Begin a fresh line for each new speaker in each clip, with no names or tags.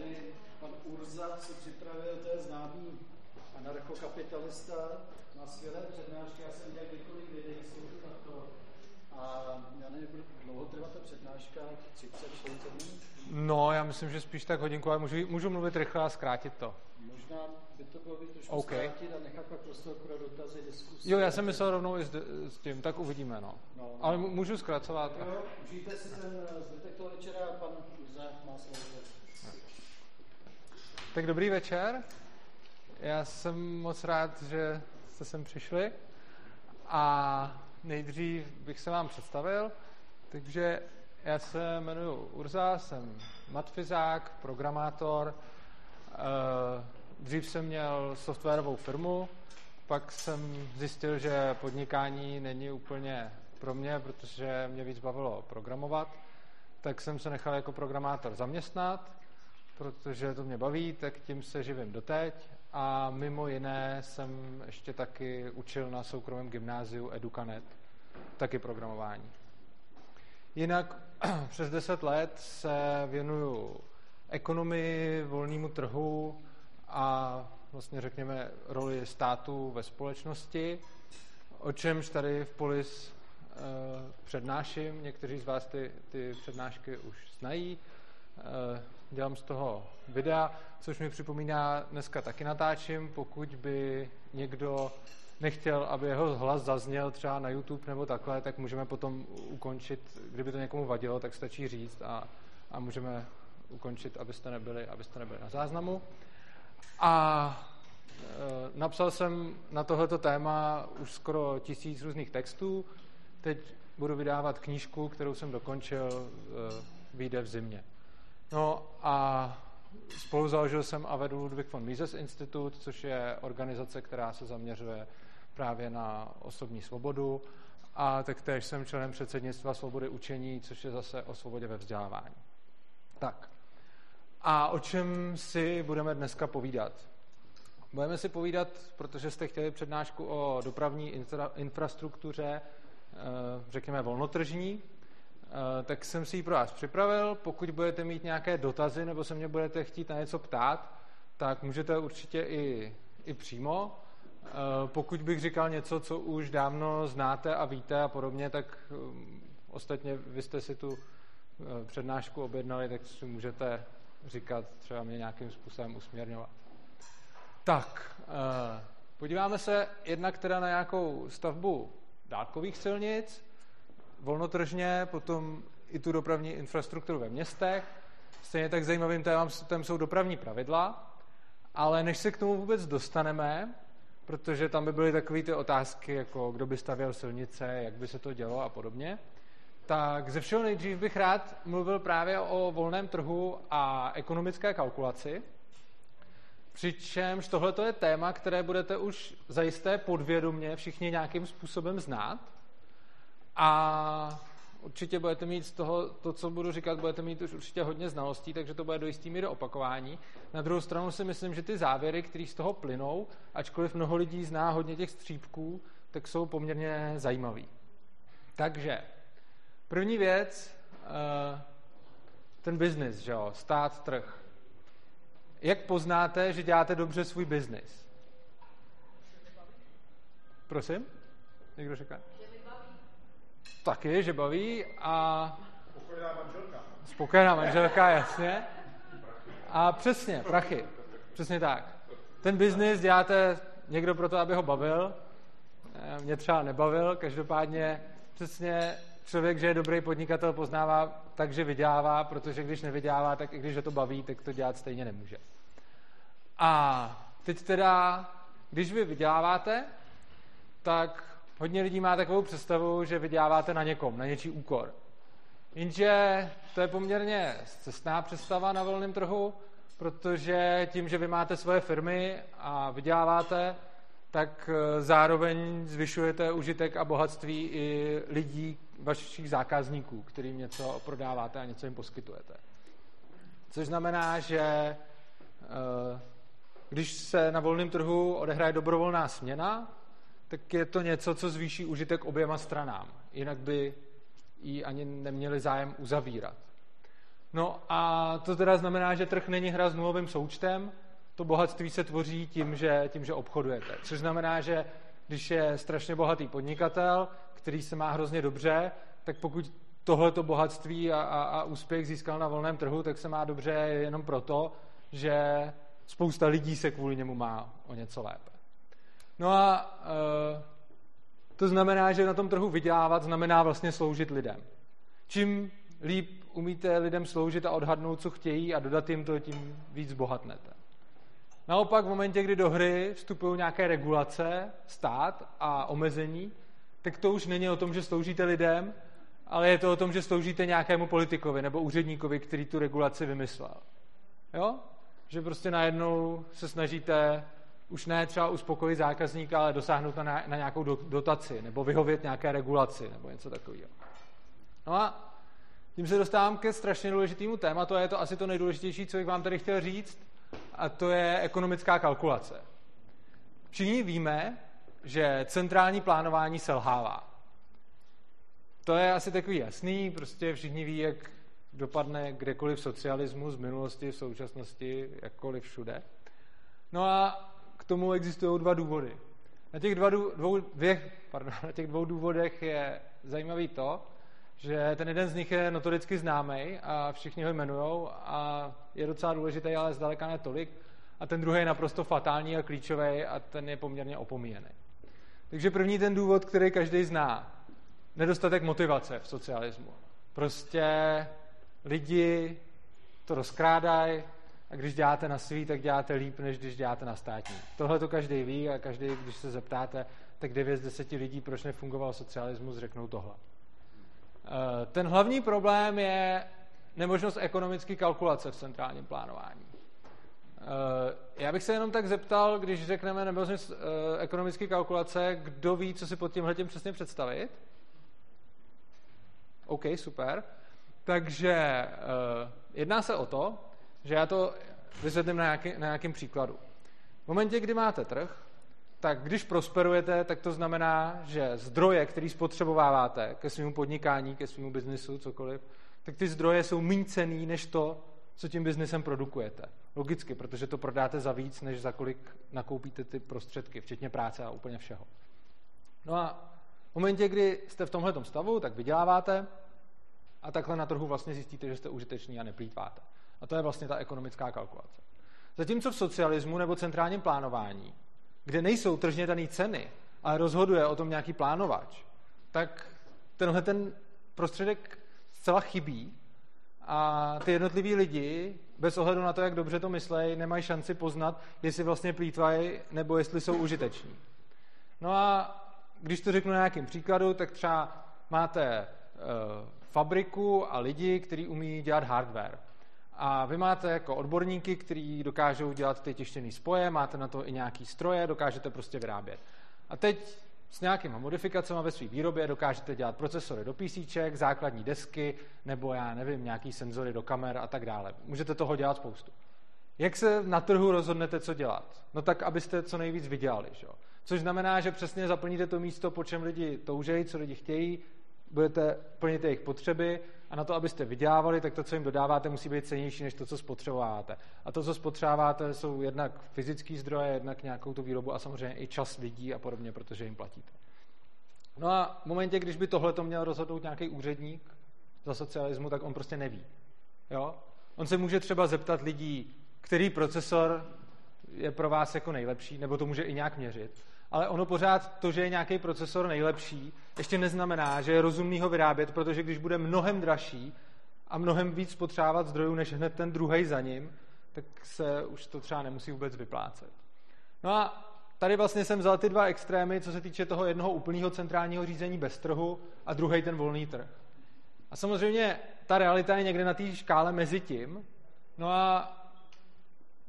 tady pan Urza si připravil, to je známý anarchokapitalista, má skvělé přednášky, já jsem viděl několik videí, jsou tu na to. A já nevím, budu dlouho trvat ta přednáška, 30, 40 minut?
No, já myslím, že spíš tak hodinku, ale můžu, můžu mluvit rychle a zkrátit to.
Možná by to bylo být trošku
OK.
zkrátit a nechat pak prostor pro dotazy, diskuse.
Jo, já jsem myslel rovnou i s, s tím, tak uvidíme, no.
No, no.
Ale můžu zkracovat.
Jo, užijte si ten eh, zbytek toho večera, pan Urza má slovo.
Tak dobrý večer. Já jsem moc rád, že jste sem přišli. A nejdřív bych se vám představil. Takže já se jmenuji Urza, jsem matfizák, programátor. Eh, Dřív jsem měl softwarovou firmu, pak jsem zjistil, že podnikání není úplně pro mě, protože mě víc bavilo programovat. Tak jsem se nechal jako programátor zaměstnat, protože to mě baví, tak tím se živím doteď. A mimo jiné jsem ještě taky učil na soukromém gymnáziu Educanet, taky programování. Jinak přes 10 let se věnuju ekonomii, volnému trhu a vlastně řekněme roli státu ve společnosti, o čemž tady v Polis eh, přednáším. Někteří z vás ty, ty přednášky už znají. Eh, dělám z toho videa, což mi připomíná, dneska taky natáčím, pokud by někdo nechtěl, aby jeho hlas zazněl třeba na YouTube nebo takhle, tak můžeme potom ukončit, kdyby to někomu vadilo, tak stačí říct a, a můžeme ukončit, abyste nebyli, abyste nebyli na záznamu. A e, napsal jsem na tohleto téma už skoro tisíc různých textů. Teď budu vydávat knížku, kterou jsem dokončil, e, vyjde v zimě. No a spolu založil jsem a vedu Ludwig von Mises Institut, což je organizace, která se zaměřuje právě na osobní svobodu a taktéž jsem členem předsednictva svobody učení, což je zase o svobodě ve vzdělávání. Tak. A o čem si budeme dneska povídat? Budeme si povídat, protože jste chtěli přednášku o dopravní infra- infrastruktuře, eh, řekněme volnotržní, tak jsem si ji pro vás připravil. Pokud budete mít nějaké dotazy nebo se mě budete chtít na něco ptát, tak můžete určitě i, i přímo. Eh, Pokud bych říkal něco, co už dávno znáte a víte a podobně, tak um, ostatně vy jste si tu eh, přednášku objednali, tak si můžete říkat, třeba mě nějakým způsobem usměrňovat. Tak, eh, podíváme se jednak teda na nějakou stavbu dálkových silnic, volnotržně, potom i tu dopravní infrastrukturu ve městech. Stejně tak zajímavým tématem jsou dopravní pravidla, ale než se k tomu vůbec dostaneme, protože tam by byly takové ty otázky, jako kdo by stavěl silnice, jak by se to dělo a podobně, tak ze všeho nejdřív bych rád mluvil právě o volném trhu a ekonomické kalkulaci. Přičemž tohle je téma, které budete už zajisté podvědomně všichni nějakým způsobem znát. A určitě budete mít z toho, to, co budu říkat, budete mít už určitě hodně znalostí, takže to bude do jistý míry opakování. Na druhou stranu si myslím, že ty závěry, které z toho plynou, ačkoliv mnoho lidí zná hodně těch střípků, tak jsou poměrně zajímavý. Takže první věc, eh, ten biznis, že jo, stát, trh. Jak poznáte, že děláte dobře svůj biznis? Prosím? Někdo říká? Taky, že baví a...
Spokojená manželka.
Spokojená manželka, jasně. A přesně, prachy. Přesně tak. Ten biznis děláte někdo proto, aby ho bavil. Eh, Mě třeba nebavil, každopádně přesně člověk, že je dobrý podnikatel, poznává tak, že vydělává, protože když nevydělává, tak i když ho to baví, tak to dělat stejně nemůže. A teď teda, když vy vyděláváte, tak hodně lidí má takovou představu, že vyděláváte na někom, na něčí úkor. Jenže to je poměrně cestná představa na volném trhu, protože tím, že vy máte svoje firmy a vyděláváte, tak eh, zároveň zvyšujete užitek a bohatství i lidí, vašich zákazníků, kterým něco prodáváte a něco jim poskytujete. Což znamená, že eh, když se na volném trhu odehraje dobrovolná směna, tak je to něco, co zvýší užitek oběma stranám. Jinak by ji ani neměli zájem uzavírat. No a to teda znamená, že trh není hra s nulovým součtem, to bohatství se tvoří tím, že, tím, že obchodujete. Což znamená, že když je strašně bohatý podnikatel, který se má hrozně dobře, tak pokud tohleto bohatství a, a, a úspěch získal na volném trhu, tak se má dobře jenom proto, že spousta lidí se kvůli němu má o něco lépe. No a e, to znamená, že na tom trhu vydělávat znamená vlastně sloužit lidem. Čím líp umíte lidem sloužit a odhadnout, co chtějí a dodat jim to, tím víc bohatnete. Naopak v momentě, kdy do hry vstupují nějaké regulace, stát a omezení, tak to už není o tom, že sloužíte lidem, ale je to o tom, že sloužíte nějakému politikovi nebo úředníkovi, který tu regulaci vymyslel. Jo? Že prostě najednou se snažíte už ne třeba uspokojit zákazníka, ale dosáhnout na, na nějakou dotaci nebo vyhovět nějaké regulaci nebo něco takového. No a tím se dostávám ke strašně důležitému tématu a je to asi to nejdůležitější, co bych vám tady chtěl říct, a to je ekonomická kalkulace. Všichni víme, že centrální plánování selhává. To je asi takový jasný, prostě všichni ví, jak dopadne kdekoliv socialismus v minulosti, v současnosti, jakkoliv všude. No a tomu existují dva důvody. Na těch, dva, dvou, dvě, pardon, na těch dvou důvodech je zajímavý to, že ten jeden z nich je notoricky známý a všichni ho jmenují a je docela důležitý, ale zdaleka ne tolik. A ten druhý je naprosto fatální a klíčový a ten je poměrně opomíjený. Takže první ten důvod, který každý zná. Nedostatek motivace v socialismu. Prostě lidi to rozkrádají a když děláte na svý, tak děláte líp, než když děláte na státní. Tohle to každý ví a každý, když se zeptáte, tak 9 z 10 lidí, proč nefungoval socialismus, řeknou tohle. Eh, ten hlavní problém je nemožnost ekonomické kalkulace v centrálním plánování. Eh, já bych se jenom tak zeptal, když řekneme nemožnost eh, ekonomické kalkulace, kdo ví, co si pod tímhle tím přesně představit? OK, super. Takže jedná se o to, že já to vysvětlím na, nějaký, na nějakém příkladu. V momentě, kdy máte trh, tak když prosperujete, tak to znamená, že zdroje, které spotřebováváte ke svému podnikání, ke svému biznisu, cokoliv, tak ty zdroje jsou méně cený než to, co tím biznesem produkujete. Logicky, protože to prodáte za víc, než za kolik nakoupíte ty prostředky, včetně práce a úplně všeho. No a v momentě, kdy jste v tomhle stavu, tak vyděláváte a takhle na trhu vlastně zjistíte, že jste užiteční a neplýtváte. A to je vlastně ta ekonomická kalkulace. Zatímco v socialismu nebo centrálním plánování kde nejsou tržně dané ceny, ale rozhoduje o tom nějaký plánovač, tak tenhle ten prostředek zcela chybí a ty jednotliví lidi, bez ohledu na to, jak dobře to myslejí, nemají šanci poznat, jestli vlastně plítvají nebo jestli jsou užiteční. No a když to řeknu na nějakým příkladu, tak třeba máte e, fabriku a lidi, kteří umí dělat hardware. A vy máte jako odborníky, kteří dokážou dělat ty tištěné spoje, máte na to i nějaký stroje, dokážete prostě vyrábět. A teď s nějakýma modifikacemi ve své výrobě dokážete dělat procesory do PC, základní desky, nebo já nevím, nějaký senzory do kamer a tak dále. Můžete toho dělat spoustu. Jak se na trhu rozhodnete, co dělat? No tak, abyste co nejvíc vydělali. Že? Což znamená, že přesně zaplníte to místo, po čem lidi toužejí, co lidi chtějí, budete plnit jejich potřeby a na to, abyste vydělávali, tak to, co jim dodáváte, musí být cenější než to, co spotřebováváte. A to, co spotřebováváte, jsou jednak fyzické zdroje, jednak nějakou tu výrobu a samozřejmě i čas lidí a podobně, protože jim platíte. No a v momentě, když by tohle to měl rozhodnout nějaký úředník za socialismu, tak on prostě neví. Jo? On se může třeba zeptat lidí, který procesor je pro vás jako nejlepší, nebo to může i nějak měřit ale ono pořád to, že je nějaký procesor nejlepší, ještě neznamená, že je rozumný ho vyrábět, protože když bude mnohem dražší a mnohem víc potřebovat zdrojů než hned ten druhý za ním, tak se už to třeba nemusí vůbec vyplácet. No a tady vlastně jsem vzal ty dva extrémy, co se týče toho jednoho úplného centrálního řízení bez trhu a druhý ten volný trh. A samozřejmě ta realita je někde na té škále mezi tím. No a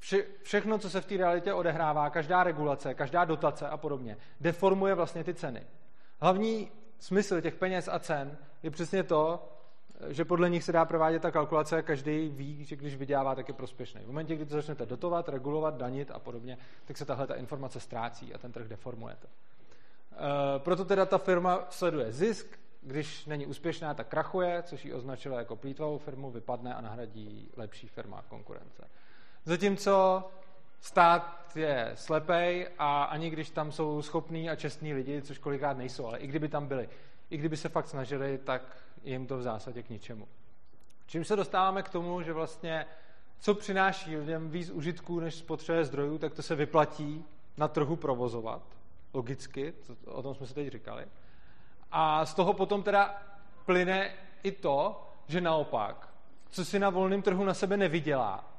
vše, všechno, co se v té realitě odehrává, každá regulace, každá dotace a podobně, deformuje vlastně ty ceny. Hlavní smysl těch peněz a cen je přesně to, že podle nich se dá provádět ta kalkulace a každý ví, že když vydělává, tak je prospěšný. V momentě, kdy to začnete dotovat, regulovat, danit a podobně, tak se tahle ta informace ztrácí a ten trh deformujete. E, proto teda ta firma sleduje zisk, když není úspěšná, tak krachuje, což ji označilo jako plítvavou firmu, vypadne a nahradí lepší firma konkurence. Zatímco stát je slepej a ani když tam jsou schopní a čestní lidi, což kolikrát nejsou, ale i kdyby tam byli, i kdyby se fakt snažili, tak jim to v zásadě k ničemu. Čím se dostáváme k tomu, že vlastně co přináší lidem víc užitků než spotřebuje zdrojů, tak to se vyplatí na trhu provozovat, logicky, to, o tom jsme se teď říkali. A z toho potom teda plyne i to, že naopak, co si na volném trhu na sebe nevydělá,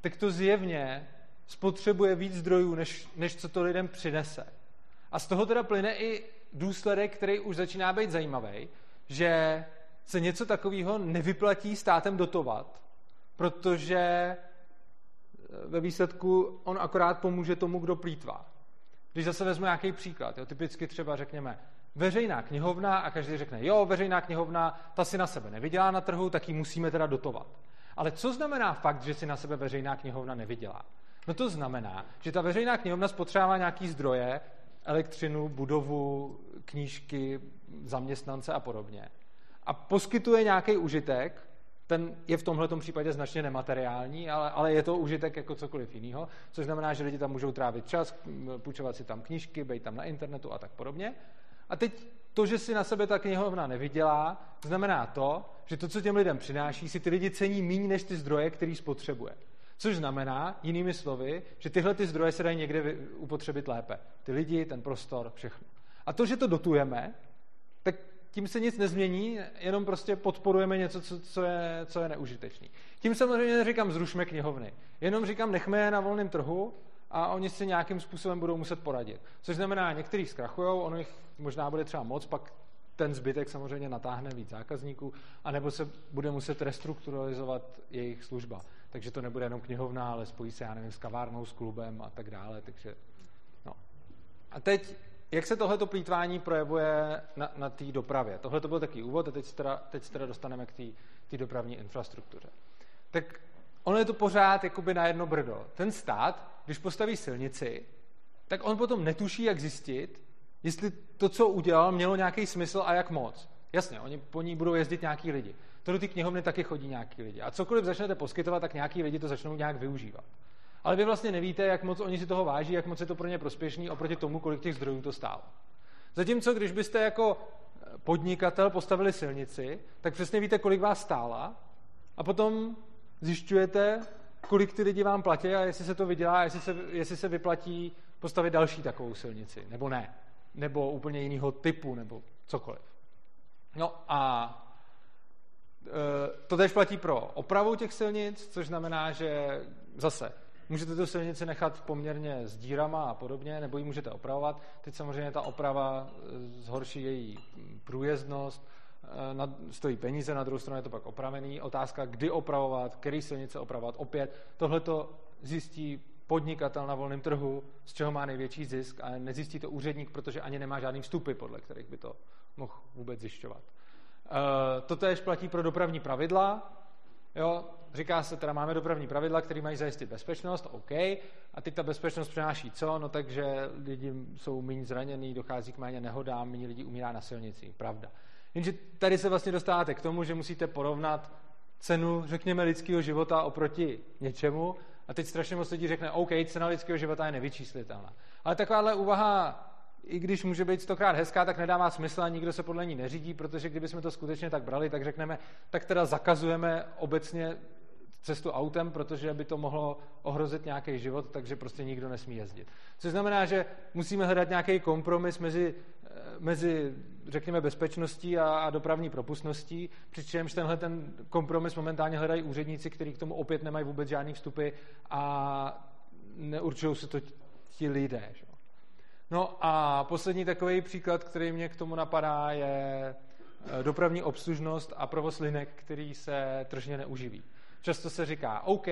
tak to zjevně spotřebuje víc zdrojů, než, než co to lidem přinese. A z toho teda plyne i důsledek, který už začíná být zajímavý, že se něco takového nevyplatí státem dotovat, protože eh, ve výsledku on akorát pomůže tomu, kdo plítvá. Když zase vezmu nějaký příklad, jo, typicky třeba řekněme veřejná knihovna a každý řekne, jo, veřejná knihovna, ta si na sebe nevydělá na trhu, tak ji musíme teda dotovat. Ale co znamená fakt, že si na sebe veřejná knihovna nevydělá? No to znamená, že ta veřejná knihovna spotřebává nějaký zdroje, elektřinu, budovu, knížky, zaměstnance a podobně. A poskytuje nějaký užitek, ten je v tomhle případě značně nemateriální, ale, ale je to užitek jako cokoliv jiného, což znamená, že lidi tam můžou trávit čas, půjčovat si tam knížky, být tam na internetu a tak podobně. A teď to, že si na sebe ta knihovna nevydělá, znamená to, že to, co těm lidem přináší, si ty lidi cení méně než ty zdroje, který spotřebuje. Což znamená, jinými slovy, že tyhle ty zdroje se dají někde upotřebit lépe. Ty lidi, ten prostor, všechno. A to, že to dotujeme, tak tím se nic nezmění, jenom prostě podporujeme něco, co, co, je, co je neužitečný. Tím samozřejmě neříkám zrušme knihovny, jenom říkám nechme je na volném trhu a oni si nějakým způsobem budou muset poradit. Což znamená, některý zkrachují, ono jich možná bude třeba moc, pak ten zbytek samozřejmě natáhne víc zákazníků, anebo se bude muset restrukturalizovat jejich služba. Takže to nebude jenom knihovna, ale spojí se, já nevím, s kavárnou, s klubem a tak dále. Takže, no. A teď, jak se tohleto plítvání projevuje na, na té dopravě? Tohle to byl takový úvod a teď se teda, teď se teda dostaneme k té dopravní infrastruktuře. Tak ono je to pořád jakoby na jedno brdo. Ten stát, když postaví silnici, tak on potom netuší, jak zjistit, jestli to, co udělal, mělo nějaký smysl a jak moc. Jasně, oni po ní budou jezdit nějaký lidi. To do ty knihovny taky chodí nějaký lidi. A cokoliv začnete poskytovat, tak nějaký lidi to začnou nějak využívat. Ale vy vlastně nevíte, jak moc oni si toho váží, jak moc je to pro ně prospěšný oproti tomu, kolik těch zdrojů to stálo. Zatímco, když byste jako podnikatel postavili silnici, tak přesně víte, kolik vás stála a potom zjišťujete, kolik ty lidi vám platí a jestli se to vydělá, jestli se, jestli se vyplatí postavit další takovou silnici, nebo ne. Nebo úplně jiného typu, nebo cokoliv. No a e, to tež platí pro opravu těch silnic, což znamená, že zase můžete tu silnici nechat poměrně s dírama a podobně, nebo ji můžete opravovat. Teď samozřejmě ta oprava e, zhorší její průjezdnost, e, stojí peníze, na druhou stranu je to pak opravený. Otázka, kdy opravovat, který silnice opravovat. Opět, tohle to zjistí podnikatel na volném trhu, z čeho má největší zisk, ale nezjistí to úředník, protože ani nemá žádný vstupy, podle kterých by to mohl vůbec zjišťovat. Eh, to tež platí pro dopravní pravidla. Jo, říká se, teda máme dopravní pravidla, které mají zajistit bezpečnost, OK, a teď ta bezpečnost přináší co? No takže lidi jsou méně zranění, dochází k méně nehodám, méně lidí umírá na silnici, pravda. Jenže tady se vlastně dostáváte k tomu, že musíte porovnat cenu, řekněme, lidského života oproti něčemu a teď strašně moc lidí řekne, OK, cena lidského života je nevyčíslitelná. Ale takováhle úvaha i když může být stokrát hezká, tak nedává smysl a nikdo se podle ní neřídí, protože kdybychom to skutečně tak brali, tak řekneme, tak teda zakazujeme obecně cestu autem, protože by to mohlo ohrozit nějaký život, takže prostě nikdo nesmí jezdit. Což znamená, že musíme hledat nějaký kompromis mezi, eh, mezi řekněme, bezpečností a, a dopravní propustností, přičemž tenhle ten kompromis momentálně hledají úředníci, kteří k tomu opět nemají vůbec žádný vstupy a neurčují se to ti lidé. Že? No a poslední takový příklad, který mě k tomu napadá, je eh, dopravní obslužnost a provoz linek, který se tržně neuživí. Často se říká, OK,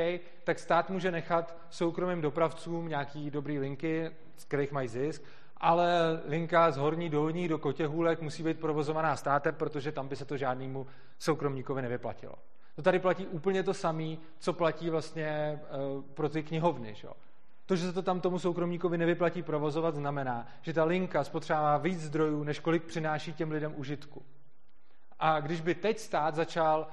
tak stát může nechat soukromým dopravcům nějaký dobrý linky, z kterých mají zisk, ale linka z horní dolní do Kotěhůlek musí být provozovaná státem, protože tam by se to žádnému soukromníkovi nevyplatilo. To tady platí úplně to samé, co platí vlastně uh, pro ty knihovny. Že? To, že se to tam tomu soukromníkovi nevyplatí provozovat, znamená, že ta linka spotřebává víc zdrojů, než kolik přináší těm lidem užitku. A když by teď stát začal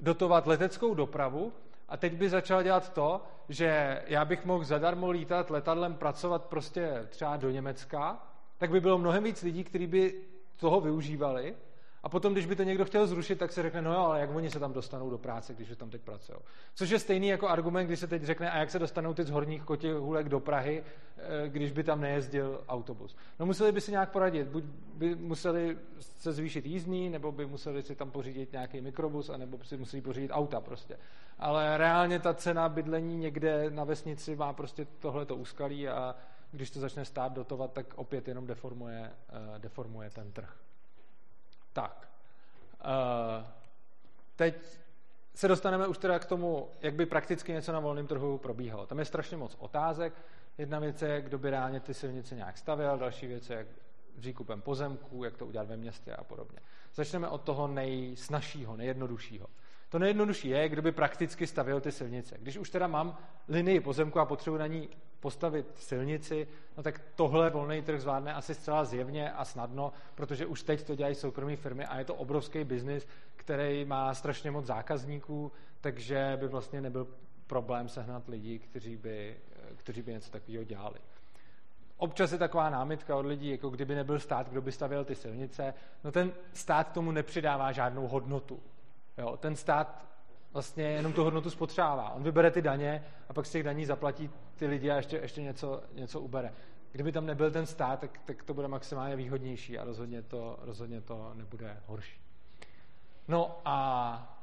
dotovat leteckou dopravu a teď by začal dělat to, že já bych mohl zadarmo lítat letadlem, pracovat prostě třeba do Německa, tak by bylo mnohem víc lidí, kteří by toho využívali a potom, když by to někdo chtěl zrušit, tak se řekne, no jo, ale jak oni se tam dostanou do práce, když tam teď pracují. Což je stejný jako argument, když se teď řekne, a jak se dostanou ty z horních kotihůlek do Prahy, eh, když by tam nejezdil autobus. No museli by si nějak poradit, buď by museli se zvýšit jízdní, nebo by museli si tam pořídit nějaký mikrobus, anebo si museli pořídit auta prostě. Ale reálně ta cena bydlení někde na vesnici má prostě tohleto úskalí a když to začne stát dotovat, tak opět jenom deformuje, uh, deformuje ten trh. Tak. Uh, teď se dostaneme už teda k tomu, jak by prakticky něco na volném trhu probíhalo. Tam je strašně moc otázek. Jedna věc je, kdo by reálně ty silnice nějak stavěl, další věc je, jak výkupem pozemků, jak to udělat ve městě a podobně. Začneme od toho nejsnažšího, nejjednoduššího. To nejjednodušší je, kdo by prakticky stavil ty silnice. Když už teda mám linii pozemku a potřebuji na ní postavit silnici, no tak tohle volný trh zvládne asi zcela zjevně a snadno, protože už teď to dělají soukromé firmy a je to obrovský biznis, který má strašně moc zákazníků, takže by vlastně nebyl problém sehnat lidi, kteří by, kteří by něco takového dělali. Občas je taková námitka od lidí, jako kdyby nebyl stát, kdo by stavěl ty silnice. No ten stát tomu nepřidává žádnou hodnotu. Jo, ten stát vlastně jenom tu hodnotu spotřebává. On vybere ty daně a pak z těch daní zaplatí ty lidi a ještě, ještě něco, něco ubere. Kdyby tam nebyl ten stát, tak, tak to bude maximálně výhodnější a rozhodně to, rozhodně to nebude horší. No a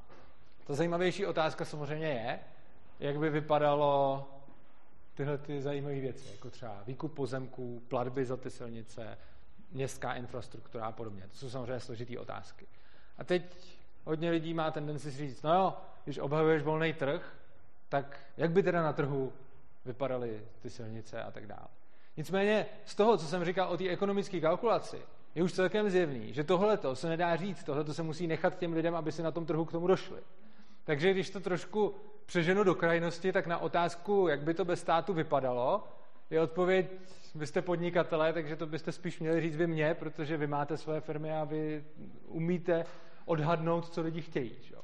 ta zajímavější otázka samozřejmě je, jak by vypadalo tyhle ty zajímavé věci, jako třeba výkup pozemků, platby za ty silnice, městská infrastruktura a podobně. To jsou samozřejmě složitý otázky. A teď hodně lidí má tendenci říct, no jo, když obhajuješ volný trh, tak jak by teda na trhu vypadaly ty silnice a tak dále. Nicméně z toho, co jsem říkal o té ekonomické kalkulaci, je už celkem zjevný, že tohleto se nedá říct, tohleto se musí nechat těm lidem, aby si na tom trhu k tomu došli. Takže když to trošku přeženu do krajnosti, tak na otázku, jak by to bez státu vypadalo, je odpověď, vy jste podnikatelé, takže to byste spíš měli říct vy mě, protože vy máte své firmy a vy umíte odhadnout, co lidi chtějí. Že?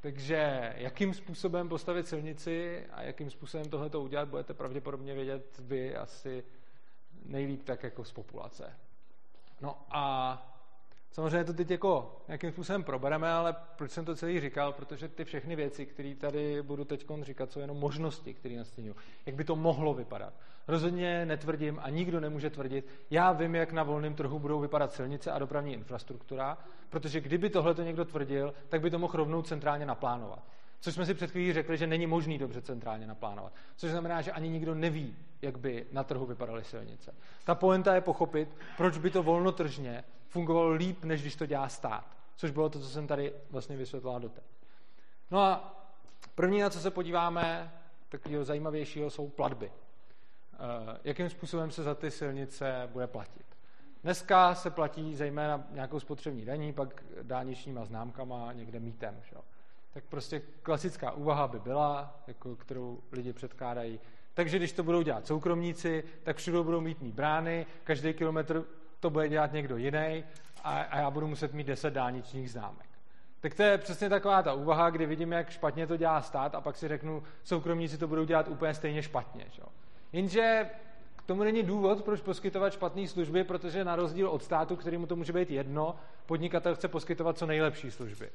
Takže jakým způsobem postavit silnici a jakým způsobem tohle udělat, budete pravděpodobně vědět vy asi nejlíp tak jako z populace. No a samozřejmě to teď jako nějakým způsobem probereme, ale proč jsem to celý říkal? Protože ty všechny věci, které tady budu teď říkat, jsou jenom možnosti, které nastínují. Jak by to mohlo vypadat. Rozhodně netvrdím a nikdo nemůže tvrdit, já vím, jak na volném trhu budou vypadat silnice a dopravní infrastruktura, protože kdyby tohle to někdo tvrdil, tak by to mohl rovnou centrálně naplánovat. Což jsme si před chvílí řekli, že není možný dobře centrálně naplánovat. Což znamená, že ani nikdo neví, jak by na trhu vypadaly silnice. Ta poenta je pochopit, proč by to volnotržně fungovalo líp, než když to dělá stát. Což bylo to, co jsem tady vlastně vysvětlila doteď. No a první, na co se podíváme, takového zajímavějšího, jsou platby. Eh, jakým způsobem se za ty silnice bude platit. Dneska se platí zejména nějakou spotřební daní, pak dálničníma známkama, někde mítem. Že? Tak prostě klasická úvaha by byla, jako kterou lidi předkládají. Takže když to budou dělat soukromníci, tak všude budou mítní brány, každý kilometr to bude dělat někdo jiný a, a já budu muset mít 10 dálničních známek. Tak to je přesně taková ta úvaha, kdy vidím, jak špatně to dělá stát a pak si řeknu, soukromníci to budou dělat úplně stejně špatně. Že? Jenže k tomu není důvod, proč poskytovat špatné služby, protože na rozdíl od státu, kterému to může být jedno, podnikatel chce poskytovat co nejlepší služby.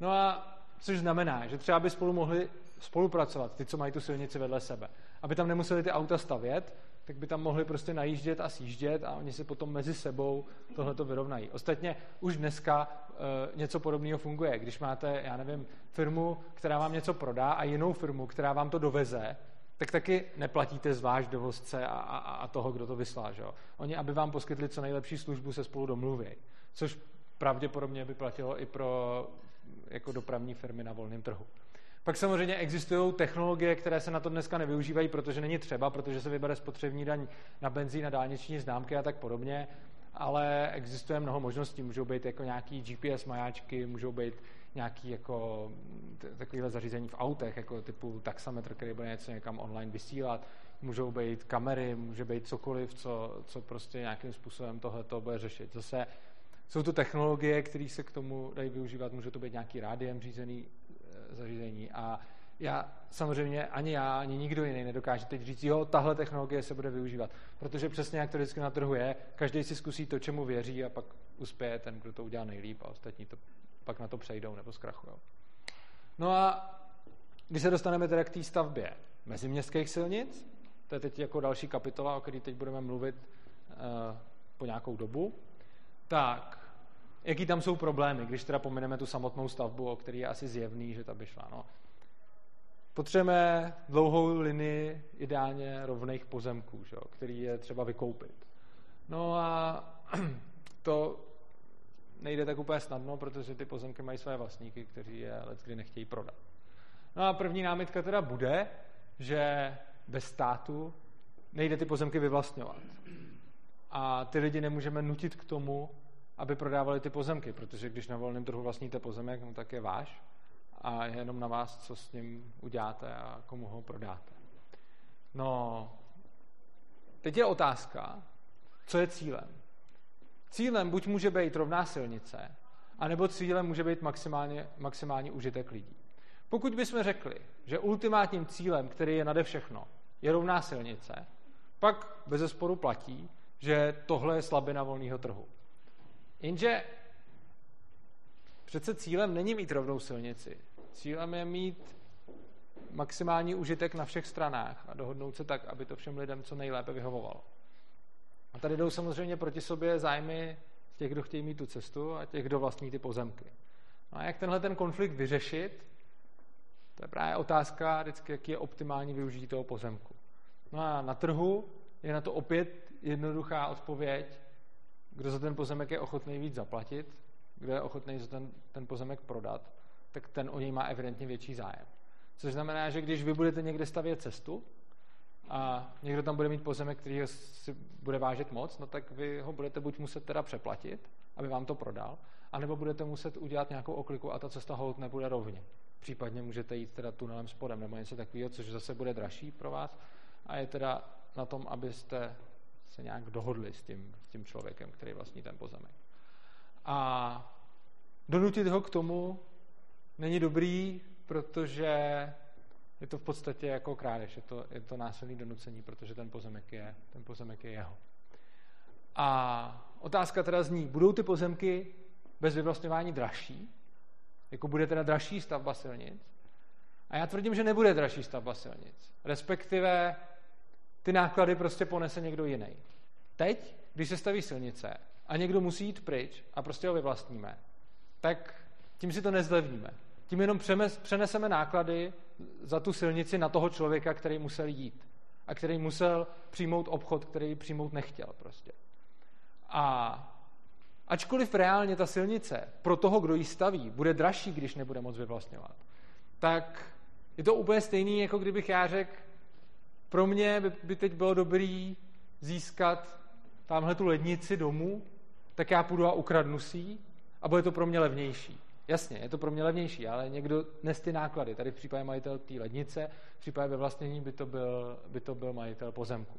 No a což znamená, že třeba by spolu mohli spolupracovat, ty, co mají tu silnici vedle sebe. Aby tam nemuseli ty auta stavět, tak by tam mohli prostě najíždět a sjíždět a oni si potom mezi sebou tohleto vyrovnají. Ostatně už dneska e, něco podobného funguje. Když máte, já nevím, firmu, která vám něco prodá a jinou firmu, která vám to doveze, tak taky neplatíte zvlášť dovozce a, a, a toho, kdo to vyslá. Že? Oni, aby vám poskytli co nejlepší službu, se spolu domluví. Což pravděpodobně by platilo i pro jako dopravní firmy na volném trhu. Pak samozřejmě existují technologie, které se na to dneska nevyužívají, protože není třeba, protože se vybere spotřební daň na benzín, na dálniční známky a tak podobně, ale existuje mnoho možností. Můžou být jako nějaký GPS majáčky, můžou být nějaký jako takovýhle zařízení v autech, jako typu taxametr, který bude něco někam online vysílat, můžou být kamery, může být cokoliv, co, co prostě nějakým způsobem tohle to bude řešit. Zase Jsou to technologie, které se k tomu dají využívat, může to být nějaký rádiem řízený zařízení a já samozřejmě ani já, ani nikdo jiný nedokáže teď říct, jo, tahle technologie se bude využívat. Protože přesně jak to vždycky na trhu je, každý si zkusí to, čemu věří a pak uspěje ten, kdo to udělá nejlíp a ostatní to pak na to přejdou nebo zkrachují. No a když se dostaneme teda k té stavbě meziměstských silnic, to je teď jako další kapitola, o které teď budeme mluvit uh, po nějakou dobu, tak jaký tam jsou problémy, když teda pomineme tu samotnou stavbu, o který je asi zjevný, že ta by šla. No. Potřebujeme dlouhou linii ideálně rovných pozemků, že, který je třeba vykoupit. No a to nejde tak úplně snadno, protože ty pozemky mají své vlastníky, kteří je kdy nechtějí prodat. No a první námitka teda bude, že bez státu nejde ty pozemky vyvlastňovat. A ty lidi nemůžeme nutit k tomu, aby prodávali ty pozemky, protože když na volném trhu vlastníte pozemek, no tak je váš a je jenom na vás, co s ním uděláte a komu ho prodáte. No, teď je otázka, co je cílem. Cílem buď může být rovná silnice, anebo cílem může být maximálně, maximální užitek lidí. Pokud bychom řekli, že ultimátním cílem, který je nade všechno, je rovná silnice, pak bez zesporu platí, že tohle je slabina volného trhu. Jenže přece cílem není mít rovnou silnici. Cílem je mít maximální užitek na všech stranách a dohodnout se tak, aby to všem lidem co nejlépe vyhovovalo. A tady jdou samozřejmě proti sobě zájmy těch, kdo chtějí mít tu cestu a těch, kdo vlastní ty pozemky. No a jak tenhle ten konflikt vyřešit, to je právě otázka vždycky, jaký je optimální využití toho pozemku. No a na trhu je na to opět jednoduchá odpověď, kdo za ten pozemek je ochotný víc zaplatit, kdo je ochotný za ten, ten pozemek prodat, tak ten o něj má evidentně větší zájem. Což znamená, že když vy budete někde stavět cestu a někdo tam bude mít pozemek, který si bude vážet moc, no tak vy ho budete buď muset teda přeplatit, aby vám to prodal, anebo budete muset udělat nějakou okliku a ta cesta hold nebude rovně. Případně můžete jít teda tunelem spodem nebo něco takového, což zase bude dražší pro vás a je teda na tom, abyste se nějak dohodli s tím, s tím člověkem, který vlastní ten pozemek. A donutit ho k tomu není dobrý, protože je to v podstatě jako krádež, je to, je to násilný donucení, protože ten pozemek je, ten pozemek je jeho. A otázka teda zní, budou ty pozemky bez vyvlastňování dražší? Jako bude teda dražší stavba silnic? A já tvrdím, že nebude dražší stavba silnic. Respektive ty náklady prostě ponese někdo jiný. Teď, když se staví silnice a někdo musí jít pryč a prostě ho vyvlastníme, tak tím si to nezlevníme. Tím jenom přeneseme náklady za tu silnici na toho člověka, který musel jít a který musel přijmout obchod, který přijmout nechtěl prostě. A ačkoliv reálně ta silnice pro toho, kdo ji staví, bude dražší, když nebude moc vyvlastňovat, tak je to úplně stejný, jako kdybych já řekl, pro mě by, by teď bylo dobrý získat tamhle tu lednici domů, tak já půjdu a ukradnu si a bude to pro mě levnější. Jasně, je to pro mě levnější, ale někdo nes ty náklady. Tady v případě majitel té lednice, v případě vyvlastnění by to byl, by to byl majitel pozemku.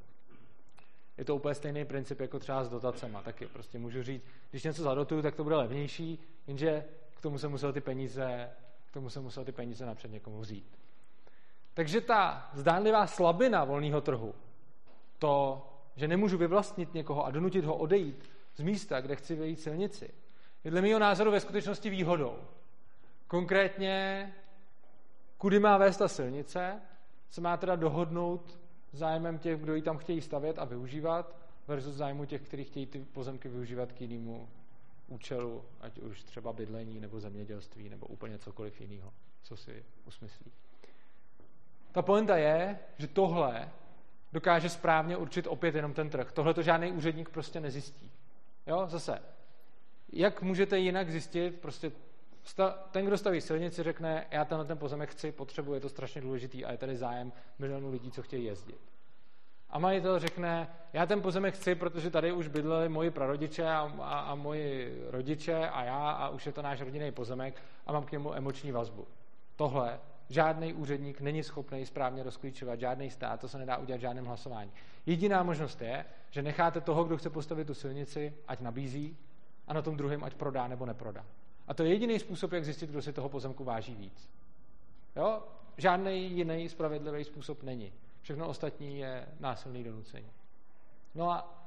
Je to úplně stejný princip jako třeba s dotacema. Taky prostě můžu říct, když něco zadotuju, tak to bude levnější, jenže k tomu se musel ty peníze, k tomu se musel ty peníze napřed někomu vzít. Takže ta zdánlivá slabina volného trhu, to, že nemůžu vyvlastnit někoho a donutit ho odejít z místa, kde chci vejít silnici, je dle mého názoru ve skutečnosti výhodou. Konkrétně, kudy má vést ta silnice, se má teda dohodnout zájmem těch, kdo ji tam chtějí stavět a využívat, versus zájmu těch, kteří chtějí ty pozemky využívat k jinému účelu, ať už třeba bydlení nebo zemědělství nebo úplně cokoliv jiného, co si usmyslí. Ta pointa je, že tohle dokáže správně určit opět jenom ten trh. Tohle to žádný úředník prostě nezjistí. Jo, zase. Jak můžete jinak zjistit, prostě ten, kdo staví silnici, řekne, já tenhle ten pozemek chci, potřebuji, je to strašně důležitý a je tady zájem milionů lidí, co chtějí jezdit. A majitel řekne, já ten pozemek chci, protože tady už bydleli moji prarodiče a, a, a moji rodiče a já a už je to náš rodinný pozemek a mám k němu emoční vazbu. Tohle žádný úředník není schopný správně rozklíčovat, žádný stát, to se nedá udělat žádným hlasování. Jediná možnost je, že necháte toho, kdo chce postavit tu silnici, ať nabízí, a na tom druhém ať prodá nebo neprodá. A to je jediný způsob, jak zjistit, kdo si toho pozemku váží víc. Jo? Žádný jiný spravedlivý způsob není. Všechno ostatní je násilný donucení. No a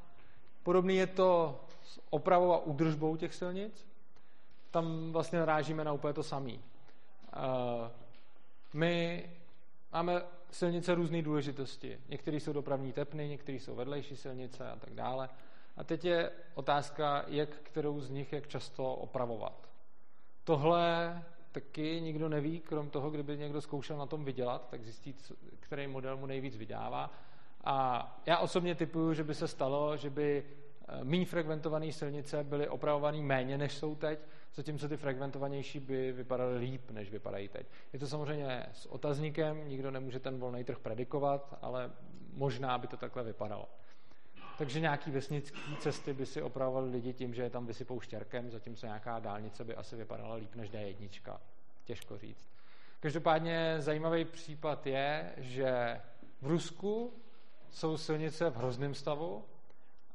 podobný je to s opravou a údržbou těch silnic. Tam vlastně narážíme na úplně to samé. Eh, my máme silnice různé důležitosti. Některé jsou dopravní tepny, některé jsou vedlejší silnice a tak dále. A teď je otázka, jak kterou z nich, jak často opravovat. Tohle taky nikdo neví, krom toho, kdyby někdo zkoušel na tom vydělat, tak zjistit, který model mu nejvíc vydává. A já osobně typuju, že by se stalo, že by eh, méně frekventované silnice byly opravované méně, než jsou teď, zatímco ty frekventovanější by vypadaly líp, než vypadají teď. Je to samozřejmě s otazníkem, nikdo nemůže ten volný trh predikovat, ale možná by to takhle vypadalo. Takže nějaký vesnické cesty by si opravovali lidi tím, že je tam vysypou štěrkem, zatímco nějaká dálnice by asi vypadala líp než D1. Těžko říct. Každopádně zajímavý případ je, že v Rusku jsou silnice v hrozném stavu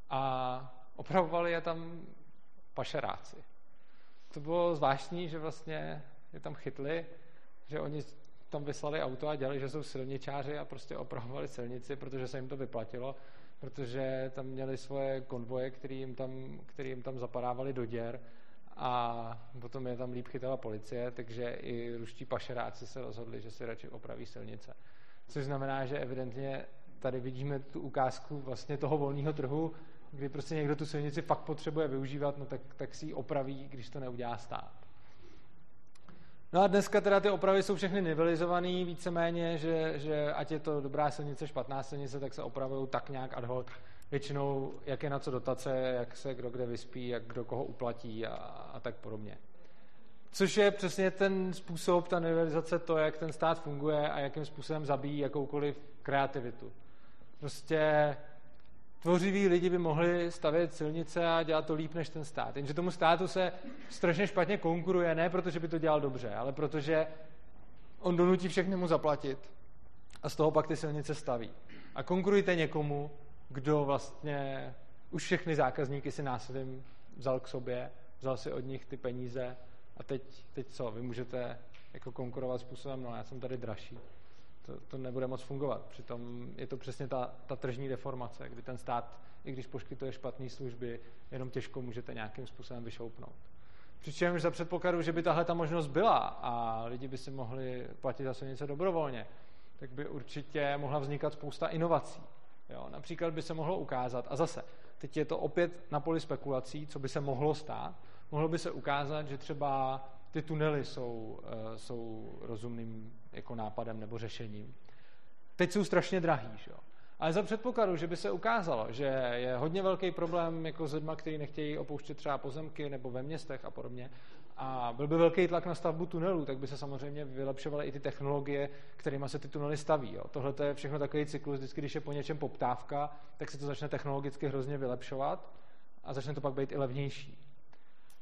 a opravovali je tam pašeráci. To bylo zvláštní, že vlastně je tam chytli, že oni tam vyslali auto a dělali, že jsou silničáři a prostě opravovali silnici, protože se jim to vyplatilo protože tam měli svoje konvoje, který jim tam, který jim tam zapadávali do děr a potom je tam líp chytala policie, takže i ruští pašeráci se rozhodli, že si radši opraví silnice. Což znamená, že evidentně tady vidíme tu ukázku vlastně toho volného trhu, kdy prostě někdo tu silnici fakt potřebuje využívat, no tak, tak si ji opraví, když to neudělá stát. No a dneska teda ty opravy jsou všechny nivelizované víceméně, že, že ať je to dobrá silnice, špatná silnice, tak se opravují tak nějak ad hoc. Většinou, jak je na co dotace, jak se kdo kde vyspí, jak kdo koho uplatí a, a tak podobně. Což je přesně ten způsob, ta nivelizace, to, jak ten stát funguje a jakým způsobem zabíjí jakoukoliv kreativitu. Prostě tvořiví lidi by mohli stavět silnice a dělat to líp než ten stát. Jenže tomu státu se strašně špatně konkuruje, ne protože by to dělal dobře, ale protože on donutí všechny mu zaplatit a z toho pak ty silnice staví. A konkurujte někomu, kdo vlastně už všechny zákazníky si násilím vzal k sobě, vzal si od nich ty peníze a teď, teď co, vy můžete jako konkurovat způsobem, no já jsem tady dražší to, to nebude moc fungovat. Přitom je to přesně ta, ta tržní deformace, kdy ten stát, i když poskytuje špatné služby, jenom těžko můžete nějakým způsobem vyšoupnout. Přičemž za předpokladu, že by tahle ta možnost byla a lidi by si mohli platit za silnice dobrovolně, tak by určitě mohla vznikat spousta inovací. Jo, například by se mohlo ukázat, a zase, teď je to opět na poli spekulací, co by se mohlo stát, mohlo by se ukázat, že třeba ty tunely jsou, uh, jsou rozumným jako nápadem nebo řešením. Teď jsou strašně drahý, že? Ale za předpokladu, že by se ukázalo, že je hodně velký problém jako s lidmi, kteří nechtějí opouštět třeba pozemky nebo ve městech a podobně, a byl by velký tlak na stavbu tunelů, tak by se samozřejmě vylepšovaly i ty technologie, kterými se ty tunely staví. Jo. Tohle je všechno takový cyklus, vždycky, když je po něčem poptávka, tak se to začne technologicky hrozně vylepšovat a začne to pak být i levnější.